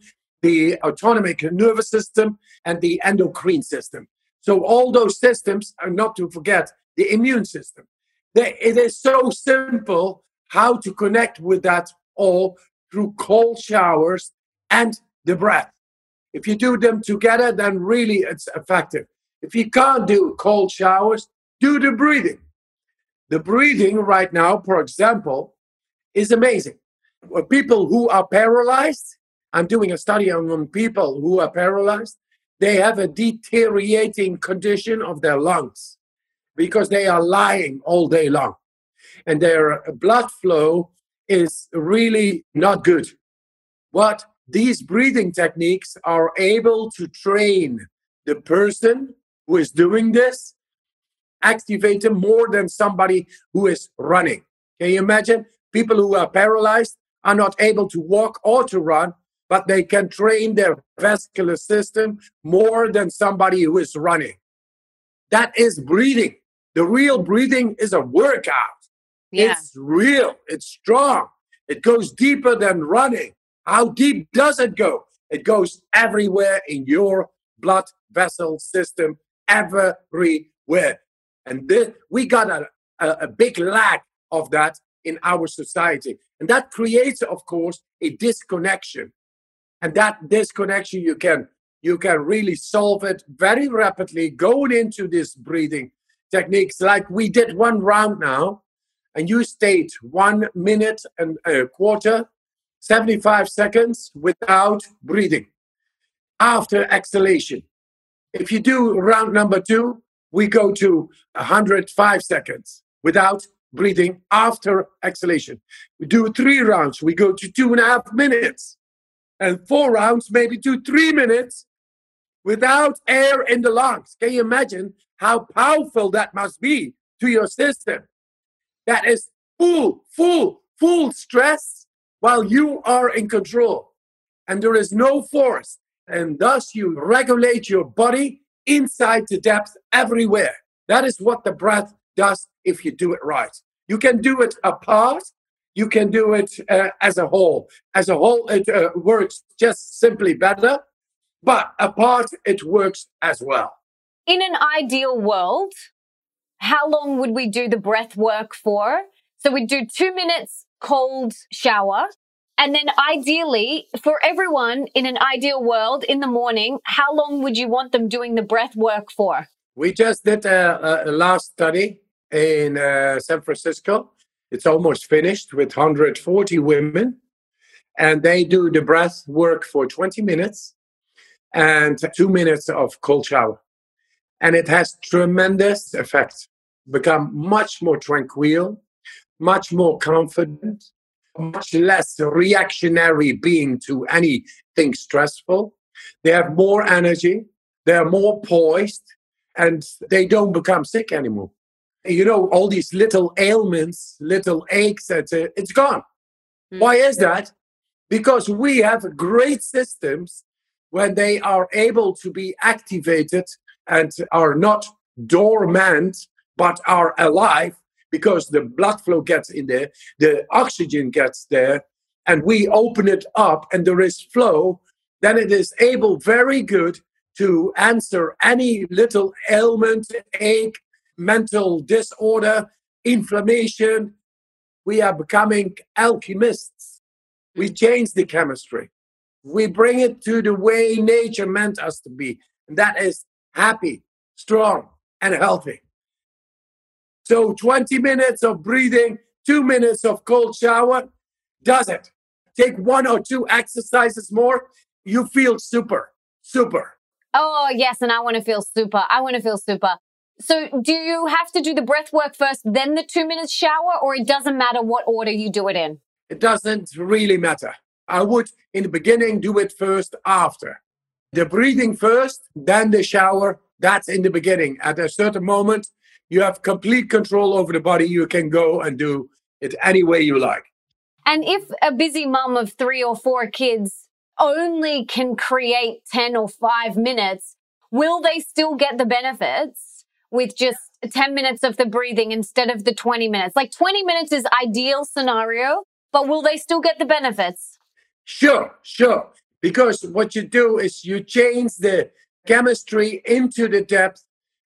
the autonomic nervous system, and the endocrine system. So all those systems, and not to forget the immune system. It is so simple how to connect with that all through cold showers and the breath. If you do them together, then really it's effective. If you can't do cold showers, do the breathing. The breathing right now, for example, is amazing. People who are paralyzed, I'm doing a study on people who are paralyzed, they have a deteriorating condition of their lungs because they are lying all day long and their blood flow is really not good. What these breathing techniques are able to train the person who is doing this, activate them more than somebody who is running. Can you imagine? People who are paralyzed are not able to walk or to run, but they can train their vascular system more than somebody who is running. That is breathing. The real breathing is a workout. Yeah. It's real, it's strong, it goes deeper than running. How deep does it go? It goes everywhere in your blood vessel system, everywhere. And this, we got a, a, a big lack of that in our society. And that creates, of course, a disconnection. And that disconnection, you can you can really solve it very rapidly going into this breathing techniques like we did one round now and you stayed one minute and a quarter 75 seconds without breathing after exhalation. If you do round number two, we go to 105 seconds without breathing after exhalation. We do three rounds, we go to two and a half minutes. And four rounds, maybe two, three minutes without air in the lungs. Can you imagine how powerful that must be to your system? That is full, full, full stress while you are in control and there is no force. And thus you regulate your body inside the depth everywhere. That is what the breath does if you do it right. You can do it apart, you can do it uh, as a whole. As a whole, it uh, works just simply better, but apart, it works as well. In an ideal world, how long would we do the breath work for? So we do two minutes cold shower. And then ideally, for everyone in an ideal world in the morning, how long would you want them doing the breath work for? We just did a, a last study in uh, San Francisco. It's almost finished with 140 women. And they do the breath work for 20 minutes and two minutes of cold shower. And it has tremendous effect. Become much more tranquil, much more confident, much less reactionary being to anything stressful. They have more energy, they're more poised, and they don't become sick anymore. You know, all these little ailments, little aches, it's, it's gone. Mm-hmm. Why is that? Because we have great systems when they are able to be activated and are not dormant but are alive because the blood flow gets in there, the oxygen gets there, and we open it up and there is flow, then it is able very good to answer any little ailment, ache, mental disorder, inflammation. We are becoming alchemists. We change the chemistry. We bring it to the way nature meant us to be. And that is happy, strong, and healthy. So 20 minutes of breathing, two minutes of cold shower does it. Take one or two exercises more, you feel super, super. Oh, yes. And I want to feel super. I want to feel super. So, do you have to do the breath work first, then the two minutes shower, or it doesn't matter what order you do it in? It doesn't really matter. I would, in the beginning, do it first after. The breathing first, then the shower. That's in the beginning. At a certain moment, you have complete control over the body. You can go and do it any way you like. And if a busy mum of three or four kids only can create 10 or five minutes, will they still get the benefits with just 10 minutes of the breathing instead of the 20 minutes? Like 20 minutes is ideal scenario, but will they still get the benefits? Sure, sure. Because what you do is you change the chemistry into the depth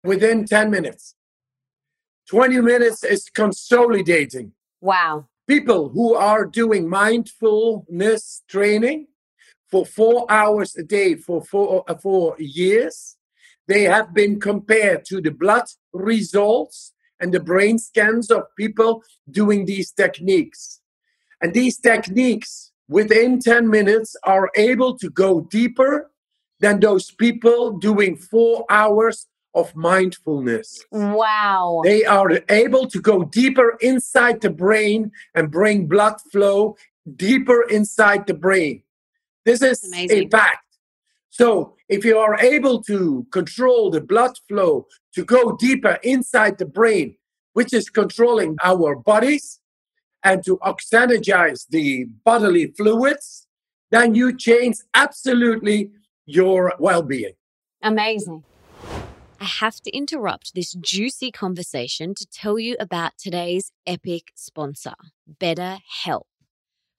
within 10 minutes. 20 minutes is consolidating. Wow. People who are doing mindfulness training for four hours a day for four, uh, four years, they have been compared to the blood results and the brain scans of people doing these techniques. And these techniques, within 10 minutes, are able to go deeper than those people doing four hours of mindfulness. Wow. They are able to go deeper inside the brain and bring blood flow deeper inside the brain. This is a fact. So, if you are able to control the blood flow to go deeper inside the brain, which is controlling our bodies, and to oxygenize the bodily fluids, then you change absolutely your well being. Amazing. I have to interrupt this juicy conversation to tell you about today's epic sponsor, BetterHelp.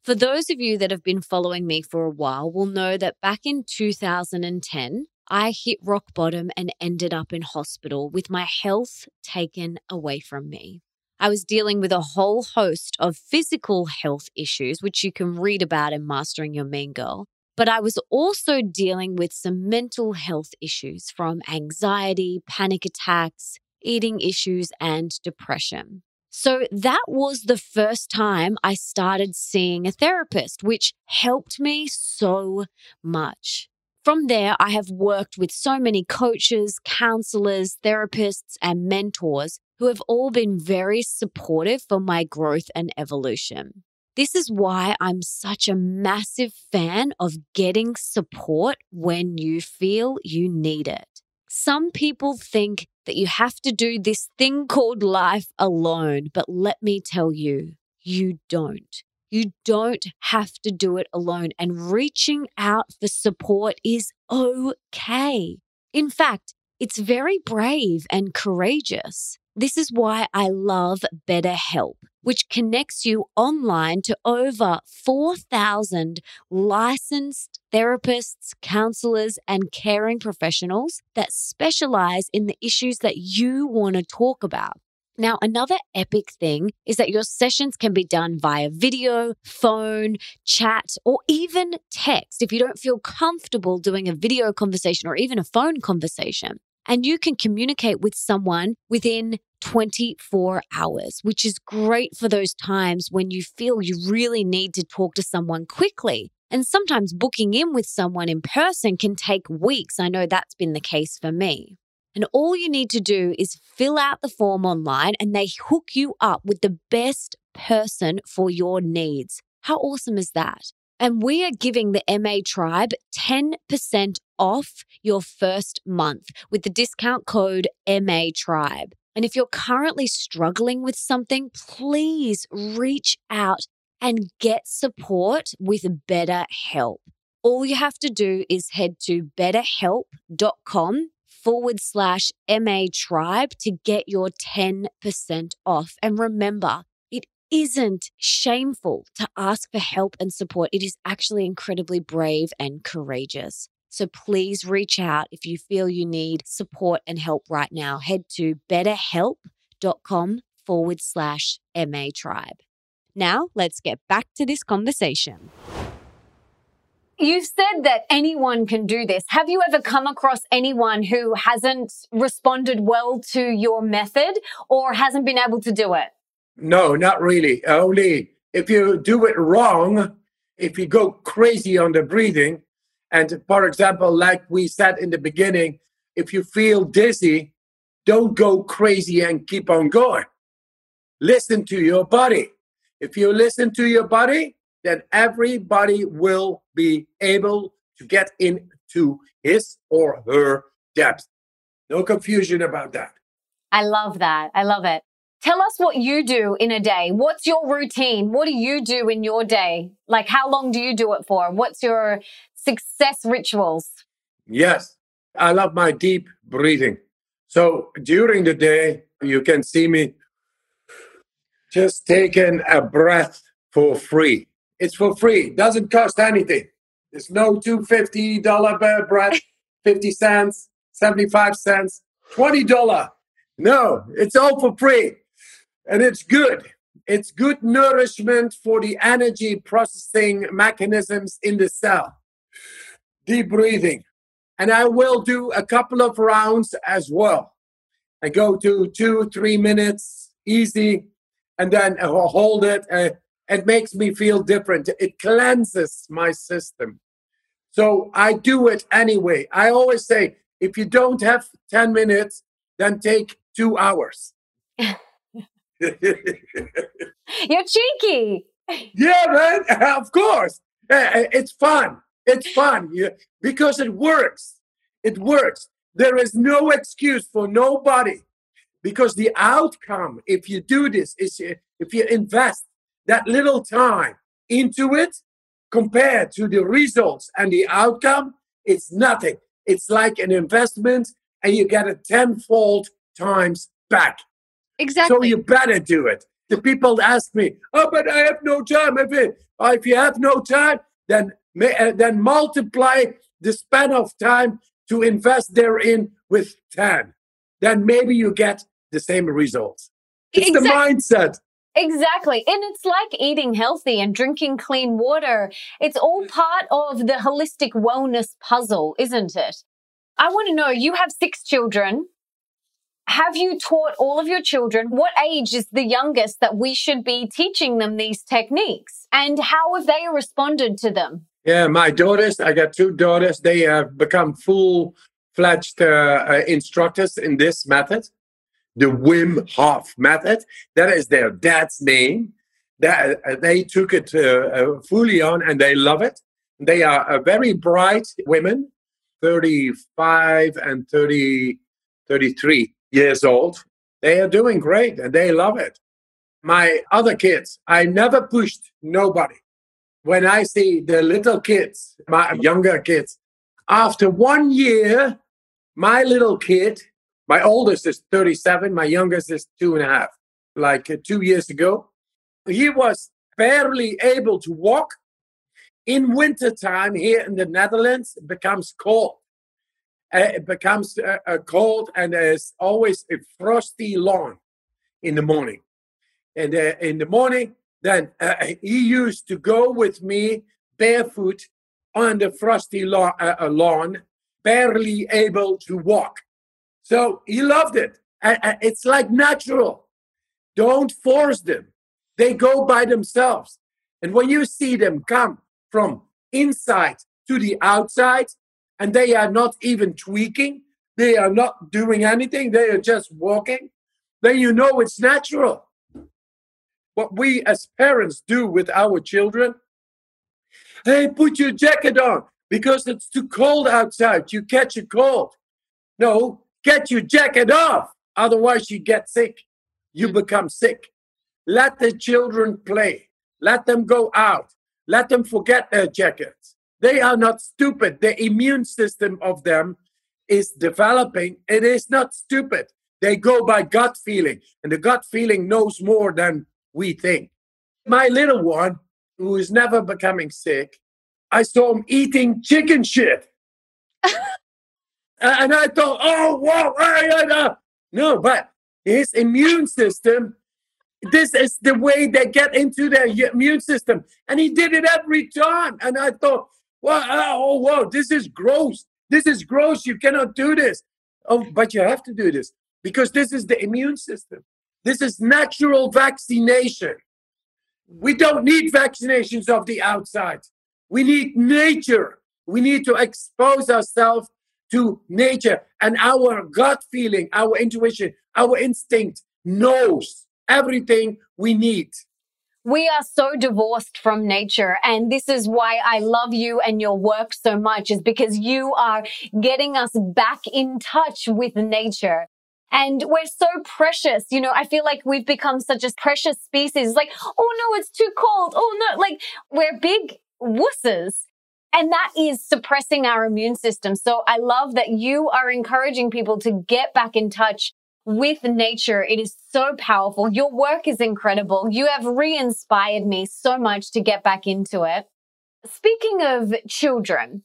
For those of you that have been following me for a while will know that back in 2010, I hit rock bottom and ended up in hospital with my health taken away from me. I was dealing with a whole host of physical health issues, which you can read about in Mastering Your Mean Girl, but I was also dealing with some mental health issues from anxiety, panic attacks, eating issues, and depression. So that was the first time I started seeing a therapist, which helped me so much. From there, I have worked with so many coaches, counselors, therapists, and mentors who have all been very supportive for my growth and evolution. This is why I'm such a massive fan of getting support when you feel you need it. Some people think that you have to do this thing called life alone, but let me tell you, you don't. You don't have to do it alone, and reaching out for support is okay. In fact, it's very brave and courageous. This is why I love BetterHelp, which connects you online to over 4,000 licensed therapists, counselors, and caring professionals that specialize in the issues that you want to talk about. Now, another epic thing is that your sessions can be done via video, phone, chat, or even text if you don't feel comfortable doing a video conversation or even a phone conversation. And you can communicate with someone within 24 hours, which is great for those times when you feel you really need to talk to someone quickly. And sometimes booking in with someone in person can take weeks. I know that's been the case for me. And all you need to do is fill out the form online and they hook you up with the best person for your needs. How awesome is that? And we are giving the MA Tribe 10% off your first month with the discount code MA Tribe. And if you're currently struggling with something, please reach out and get support with BetterHelp. All you have to do is head to betterhelp.com forward slash MA Tribe to get your 10% off. And remember, it isn't shameful to ask for help and support. It is actually incredibly brave and courageous. So please reach out if you feel you need support and help right now. Head to betterhelp.com forward slash MA tribe. Now let's get back to this conversation. You've said that anyone can do this. Have you ever come across anyone who hasn't responded well to your method or hasn't been able to do it? No, not really. Only if you do it wrong, if you go crazy on the breathing, and for example, like we said in the beginning, if you feel dizzy, don't go crazy and keep on going. Listen to your body. If you listen to your body, then everybody will be able to get into his or her depth. No confusion about that. I love that. I love it. Tell us what you do in a day. What's your routine? What do you do in your day? Like, how long do you do it for? What's your success rituals? Yes, I love my deep breathing. So during the day, you can see me just taking a breath for free. It's for free, doesn't cost anything. There's no $250 per breath, 50 cents, 75 cents, $20. No, it's all for free. And it's good. It's good nourishment for the energy processing mechanisms in the cell. Deep breathing. And I will do a couple of rounds as well. I go to two, three minutes, easy, and then I'll hold it. Uh, it makes me feel different. It cleanses my system. So I do it anyway. I always say if you don't have 10 minutes, then take two hours. You're cheeky. Yeah, man. Of course. It's fun. It's fun because it works. It works. There is no excuse for nobody because the outcome, if you do this, is if you invest that little time into it compared to the results and the outcome, it's nothing. It's like an investment and you get it tenfold times back. Exactly. So you better do it. The people ask me, "Oh, but I have no time." If it, if you have no time, then Uh, then multiply the span of time to invest therein with ten. Then maybe you get the same results. It's exactly. the mindset. Exactly. And it's like eating healthy and drinking clean water. It's all part of the holistic wellness puzzle, isn't it? I want to know you have six children. Have you taught all of your children what age is the youngest that we should be teaching them these techniques? And how have they responded to them? Yeah, my daughters, I got two daughters, they have become full fledged uh, uh, instructors in this method, the Wim Hof method. That is their dad's name. That, uh, they took it uh, uh, fully on and they love it. They are very bright women, 35 and 30, 33 years old. They are doing great and they love it. My other kids, I never pushed nobody. When I see the little kids, my younger kids, after one year, my little kid, my oldest is 37, my youngest is two and a half, like uh, two years ago, he was barely able to walk. In wintertime here in the Netherlands, it becomes cold uh, it becomes uh, uh, cold and there's always a frosty lawn in the morning. And uh, in the morning, then uh, he used to go with me barefoot on the frosty lawn, uh, lawn, barely able to walk. So he loved it. it's like natural. Don't force them. They go by themselves. And when you see them come from inside to the outside, and they are not even tweaking, they are not doing anything, they are just walking, then you know it's natural. What we as parents do with our children, hey, put your jacket on because it's too cold outside. You catch a cold. No, get your jacket off. Otherwise, you get sick. You hmm. become sick. Let the children play. Let them go out. Let them forget their jackets. They are not stupid. The immune system of them is developing. It is not stupid. They go by gut feeling, and the gut feeling knows more than we think. My little one, who is never becoming sick, I saw him eating chicken shit. and I thought, oh, wow, no, but his immune system, this is the way they get into their immune system. And he did it every time. And I thought, well, oh, whoa, this is gross. This is gross. You cannot do this. Oh, but you have to do this because this is the immune system. This is natural vaccination. We don't need vaccinations of the outside. We need nature. We need to expose ourselves to nature and our gut feeling, our intuition, our instinct knows everything we need. We are so divorced from nature. And this is why I love you and your work so much is because you are getting us back in touch with nature. And we're so precious. You know, I feel like we've become such a precious species. Like, oh no, it's too cold. Oh no, like we're big wusses. And that is suppressing our immune system. So I love that you are encouraging people to get back in touch with nature. It is so powerful. Your work is incredible. You have re inspired me so much to get back into it. Speaking of children,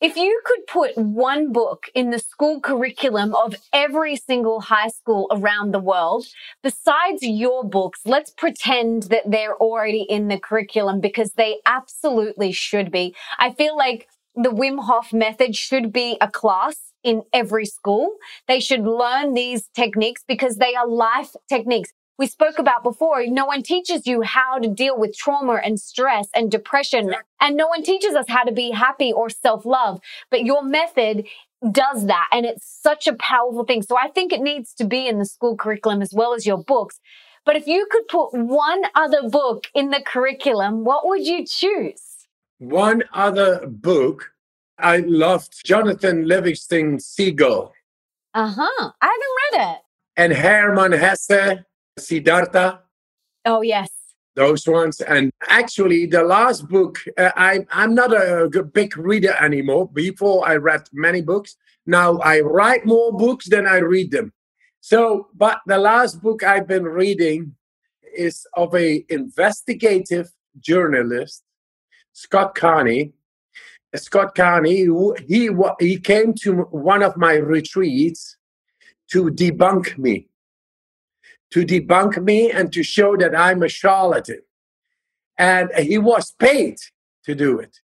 if you could put one book in the school curriculum of every single high school around the world, besides your books, let's pretend that they're already in the curriculum because they absolutely should be. I feel like the Wim Hof method should be a class in every school. They should learn these techniques because they are life techniques. We spoke about before, no one teaches you how to deal with trauma and stress and depression. And no one teaches us how to be happy or self love. But your method does that. And it's such a powerful thing. So I think it needs to be in the school curriculum as well as your books. But if you could put one other book in the curriculum, what would you choose? One other book I loved Jonathan Livingston Seagull. Uh huh. I haven't read it. And Hermann Hesse, Siddhartha. Oh, yes. Those ones. And actually, the last book, uh, I, I'm not a big reader anymore. Before, I read many books. Now, I write more books than I read them. So, but the last book I've been reading is of a investigative journalist, Scott Carney, Scott Carney, he, he came to one of my retreats to debunk me, to debunk me and to show that I'm a charlatan. And he was paid to do it.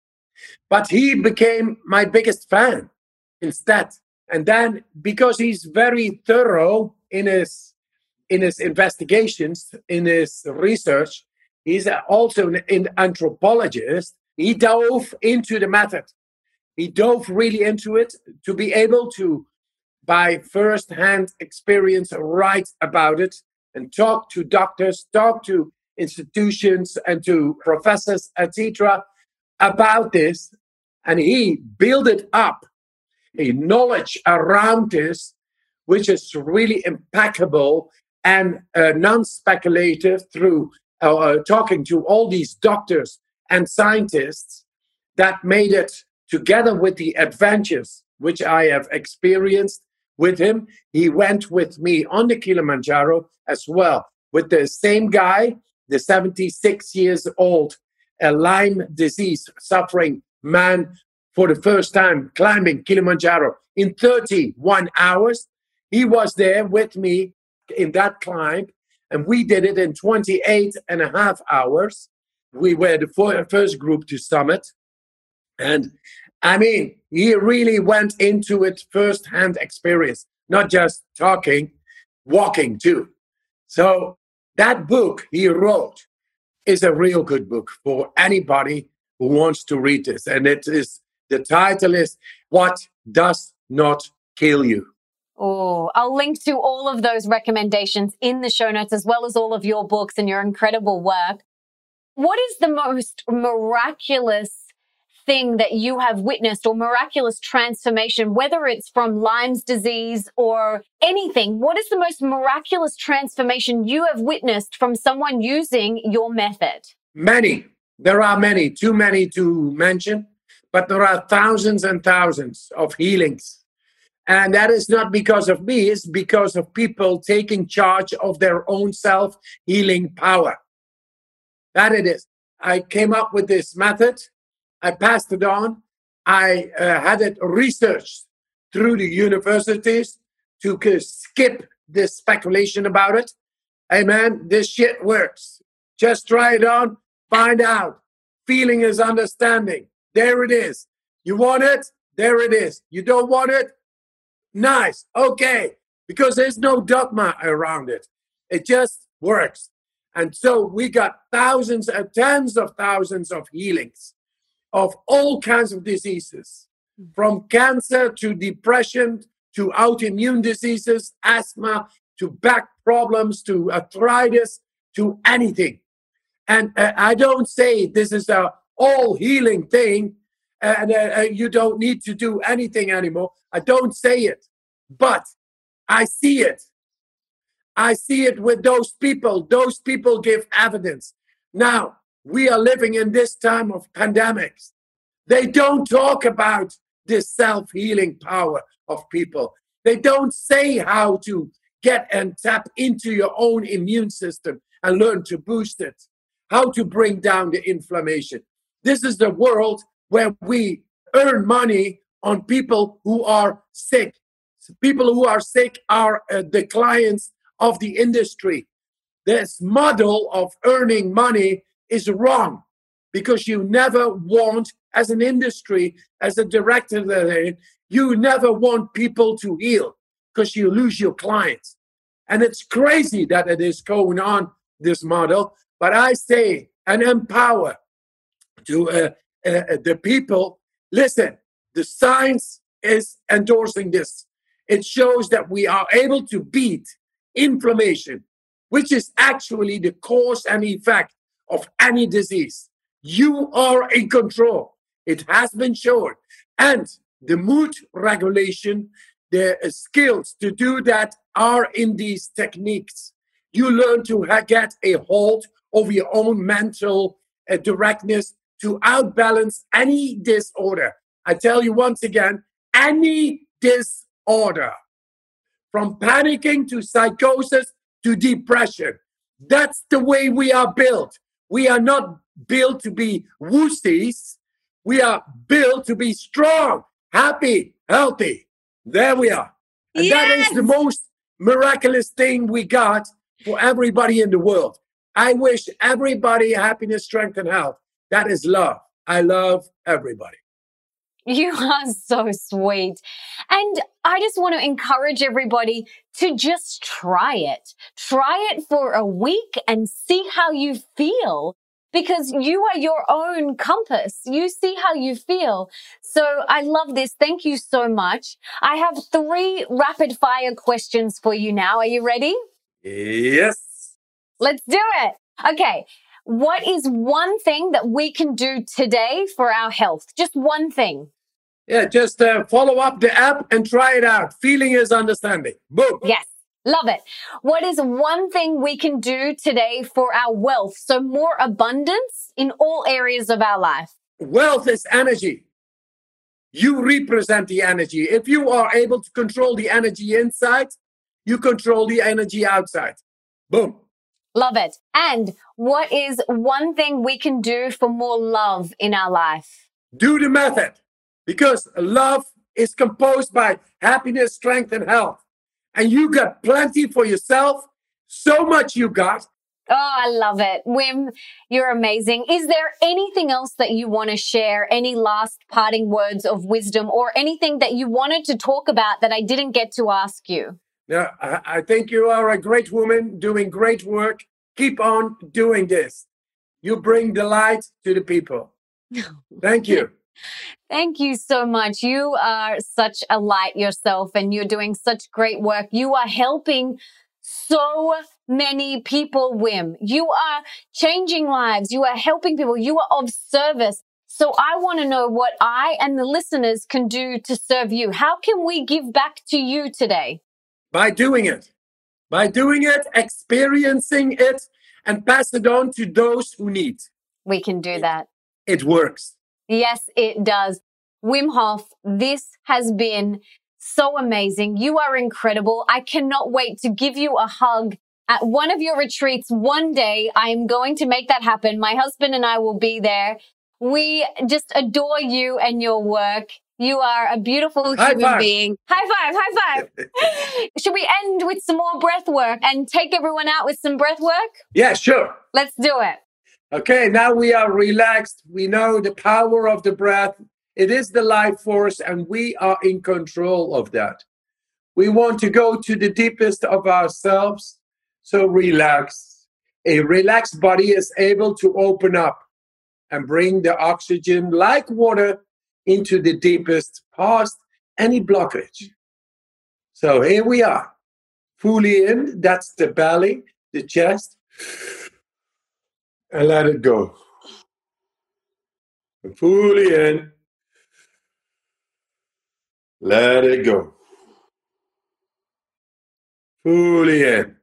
But he became my biggest fan instead. And then because he's very thorough in his in his investigations, in his research, he's also an anthropologist he dove into the method. He dove really into it to be able to, by first-hand experience, write about it and talk to doctors, talk to institutions and to professors, etc., about this. And he built up a knowledge around this, which is really impeccable and uh, non-speculative through uh, talking to all these doctors and scientists that made it together with the adventures which I have experienced with him. He went with me on the Kilimanjaro as well with the same guy, the 76 years old, a Lyme disease suffering man for the first time climbing Kilimanjaro in 31 hours. He was there with me in that climb, and we did it in 28 and a half hours we were the first group to summit. And I mean, he really went into it first-hand experience, not just talking, walking too. So that book he wrote is a real good book for anybody who wants to read this. And it is the title is What Does Not Kill You. Oh, I'll link to all of those recommendations in the show notes, as well as all of your books and your incredible work. What is the most miraculous thing that you have witnessed or miraculous transformation, whether it's from Lyme's disease or anything? What is the most miraculous transformation you have witnessed from someone using your method? Many. There are many, too many to mention, but there are thousands and thousands of healings. And that is not because of me, it's because of people taking charge of their own self healing power. That it is. I came up with this method. I passed it on. I uh, had it researched through the universities to skip this speculation about it. Hey this shit works. Just try it on, find out. Feeling is understanding. There it is. You want it? There it is. You don't want it? Nice. Okay. Because there's no dogma around it. It just works. And so we got thousands and tens of thousands of healings of all kinds of diseases, from cancer to depression to autoimmune diseases, asthma to back problems to arthritis to anything. And uh, I don't say this is a all healing thing and uh, uh, you don't need to do anything anymore. I don't say it. But I see it. I see it with those people. Those people give evidence. Now, we are living in this time of pandemics. They don't talk about this self healing power of people. They don't say how to get and tap into your own immune system and learn to boost it, how to bring down the inflammation. This is the world where we earn money on people who are sick. People who are sick are uh, the clients of the industry. This model of earning money is wrong because you never want, as an industry, as a director, you never want people to heal because you lose your clients. And it's crazy that it is going on, this model. But I say and empower to uh, uh, the people listen, the science is endorsing this. It shows that we are able to beat inflammation, which is actually the cause and effect of any disease. You are in control. It has been shown. And the mood regulation, the skills to do that are in these techniques. You learn to get a hold of your own mental uh, directness to outbalance any disorder. I tell you once again, any disorder, from panicking to psychosis to depression. That's the way we are built. We are not built to be wussies. We are built to be strong, happy, healthy. There we are. And yes! that is the most miraculous thing we got for everybody in the world. I wish everybody happiness, strength, and health. That is love. I love everybody. You are so sweet. And I just want to encourage everybody to just try it. Try it for a week and see how you feel because you are your own compass. You see how you feel. So I love this. Thank you so much. I have three rapid fire questions for you now. Are you ready? Yes. Let's do it. Okay. What is one thing that we can do today for our health? Just one thing. Yeah, just uh, follow up the app and try it out. Feeling is understanding. Boom. Yes. Love it. What is one thing we can do today for our wealth? So more abundance in all areas of our life. Wealth is energy. You represent the energy. If you are able to control the energy inside, you control the energy outside. Boom. Love it. And what is one thing we can do for more love in our life? Do the method because love is composed by happiness, strength, and health and you got plenty for yourself. So much you got. Oh, I love it. Wim, you're amazing. Is there anything else that you want to share? Any last parting words of wisdom or anything that you wanted to talk about that I didn't get to ask you? Yeah, I, I think you are a great woman doing great work. Keep on doing this. You bring delight to the people. Thank you. Thank you so much. You are such a light yourself and you're doing such great work. You are helping so many people, Wim. You are changing lives. You are helping people. You are of service. So I want to know what I and the listeners can do to serve you. How can we give back to you today? By doing it. By doing it, experiencing it, and pass it on to those who need. We can do that. It works. Yes, it does. Wim Hof, this has been so amazing. You are incredible. I cannot wait to give you a hug at one of your retreats one day. I am going to make that happen. My husband and I will be there. We just adore you and your work. You are a beautiful high human five. being. High five, high five. Should we end with some more breath work and take everyone out with some breath work? Yeah, sure. Let's do it. Okay, now we are relaxed. We know the power of the breath. It is the life force, and we are in control of that. We want to go to the deepest of ourselves. So relax. A relaxed body is able to open up and bring the oxygen like water into the deepest past any blockage. So here we are, fully in. That's the belly, the chest and let it go. Fully in. Let it go. Fully in.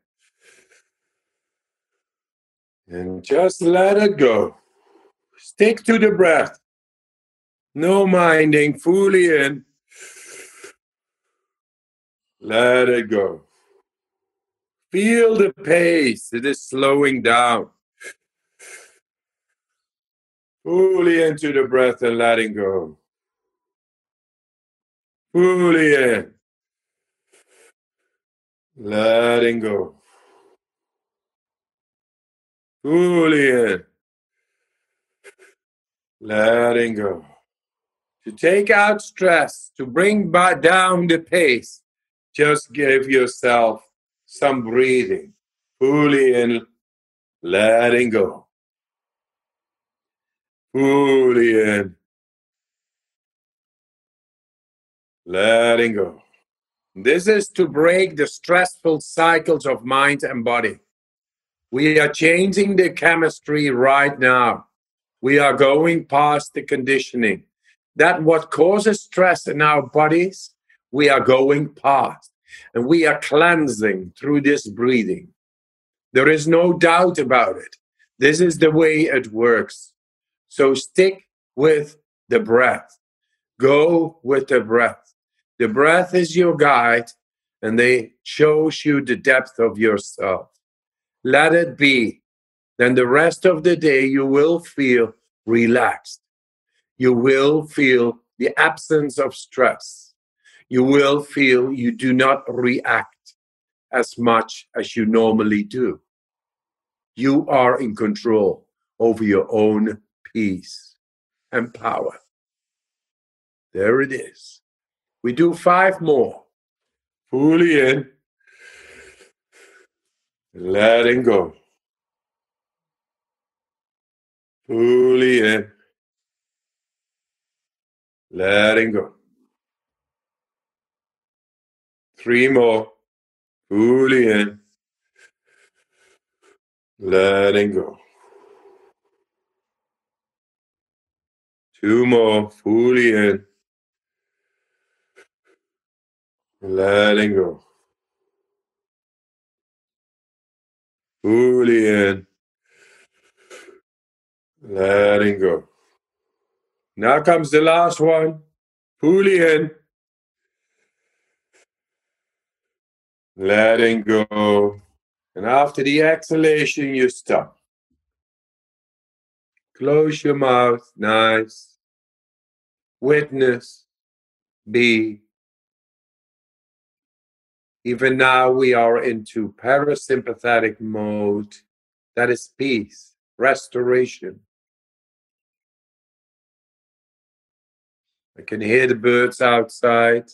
And just let it go. Stick to the breath. No minding, fully in. Let it go. Feel the pace. It is slowing down. Fully into the breath and letting go. Fully in. Letting go. Fully in. Letting go. To take out stress, to bring back down the pace, just give yourself some breathing. Fully in, letting go. Fully in, letting go. This is to break the stressful cycles of mind and body. We are changing the chemistry right now. We are going past the conditioning. That what causes stress in our bodies, we are going past. And we are cleansing through this breathing. There is no doubt about it. This is the way it works. So stick with the breath. Go with the breath. The breath is your guide and they shows you the depth of yourself let it be. Then the rest of the day you will feel relaxed. You will feel the absence of stress. You will feel you do not react as much as you normally do. You are in control over your own peace and power. There it is. We do five more. Fully in letting go. Fully in, letting go. Three more, fully in, letting go. Two more, fully in, letting go. Fully in. Letting go. Now comes the last one. In. Letting go. And after the exhalation, you stop. Close your mouth. Nice. Witness. Be. Even now, we are into parasympathetic mode. That is peace, restoration. I can hear the birds outside.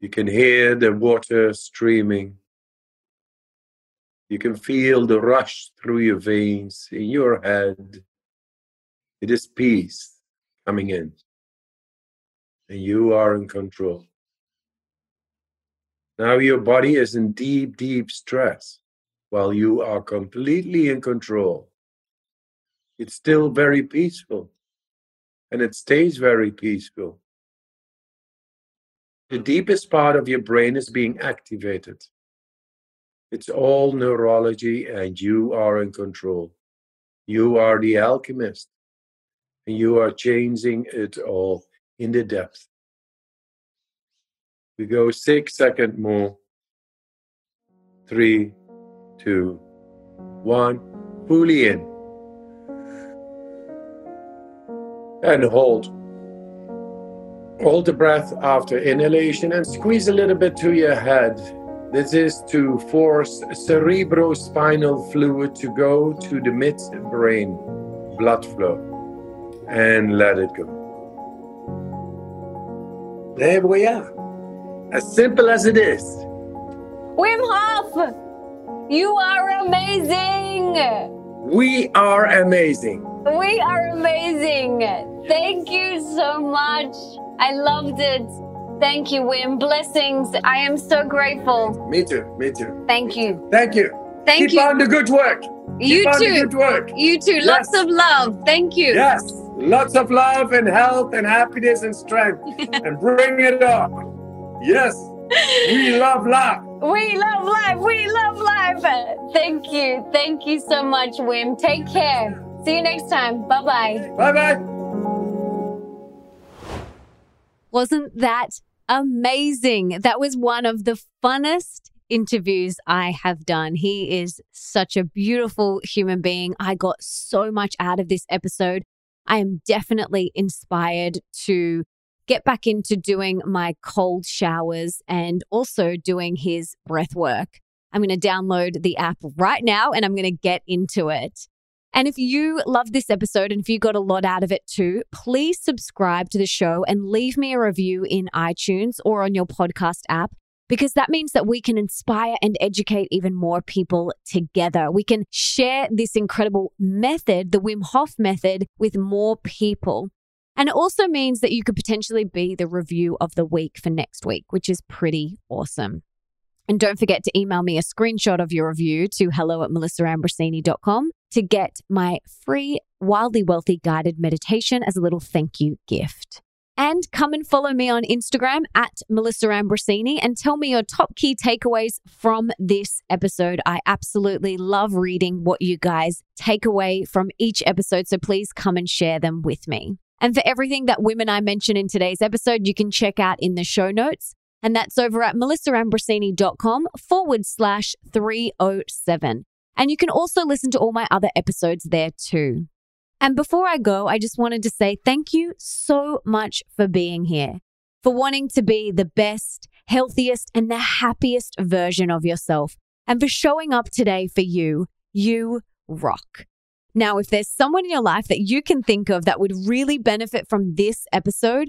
You can hear the water streaming. You can feel the rush through your veins in your head. It is peace coming in. And you are in control. Now your body is in deep, deep stress while you are completely in control. It's still very peaceful and it stays very peaceful. The deepest part of your brain is being activated. It's all neurology and you are in control. You are the alchemist and you are changing it all in the depth. We go six seconds more. Three, two, one. Fully in. And hold. Hold the breath after inhalation and squeeze a little bit to your head. This is to force cerebrospinal fluid to go to the mid-brain blood flow and let it go. There we are. As simple as it is. Wim Hof, you are amazing. We are amazing. We are amazing. Thank you so much. I loved it. Thank you, Wim. Blessings. I am so grateful. Me too. Me too. Thank you. Thank you. Thank Keep you. on the good work. You Keep too. good work. You too. Yes. Lots of love. Thank you. Yes. Lots of love and health and happiness and strength. and bring it on. Yes. We love love. We love life. We love life. Thank you. Thank you so much, Wim. Take care. See you next time. Bye bye. Bye bye. Wasn't that amazing? That was one of the funnest interviews I have done. He is such a beautiful human being. I got so much out of this episode. I am definitely inspired to get back into doing my cold showers and also doing his breath work. I'm going to download the app right now and I'm going to get into it. And if you love this episode and if you got a lot out of it too, please subscribe to the show and leave me a review in iTunes or on your podcast app because that means that we can inspire and educate even more people together. We can share this incredible method, the Wim Hof method, with more people. And it also means that you could potentially be the review of the week for next week, which is pretty awesome. And don't forget to email me a screenshot of your review to hello at melissaambrosini.com to get my free Wildly Wealthy guided meditation as a little thank you gift. And come and follow me on Instagram at Melissa Ambrosini and tell me your top key takeaways from this episode. I absolutely love reading what you guys take away from each episode. So please come and share them with me. And for everything that Wim and I mention in today's episode, you can check out in the show notes. And that's over at melissaambrosini.com forward slash 307. And you can also listen to all my other episodes there too. And before I go, I just wanted to say thank you so much for being here, for wanting to be the best, healthiest, and the happiest version of yourself, and for showing up today for you. You rock. Now, if there's someone in your life that you can think of that would really benefit from this episode,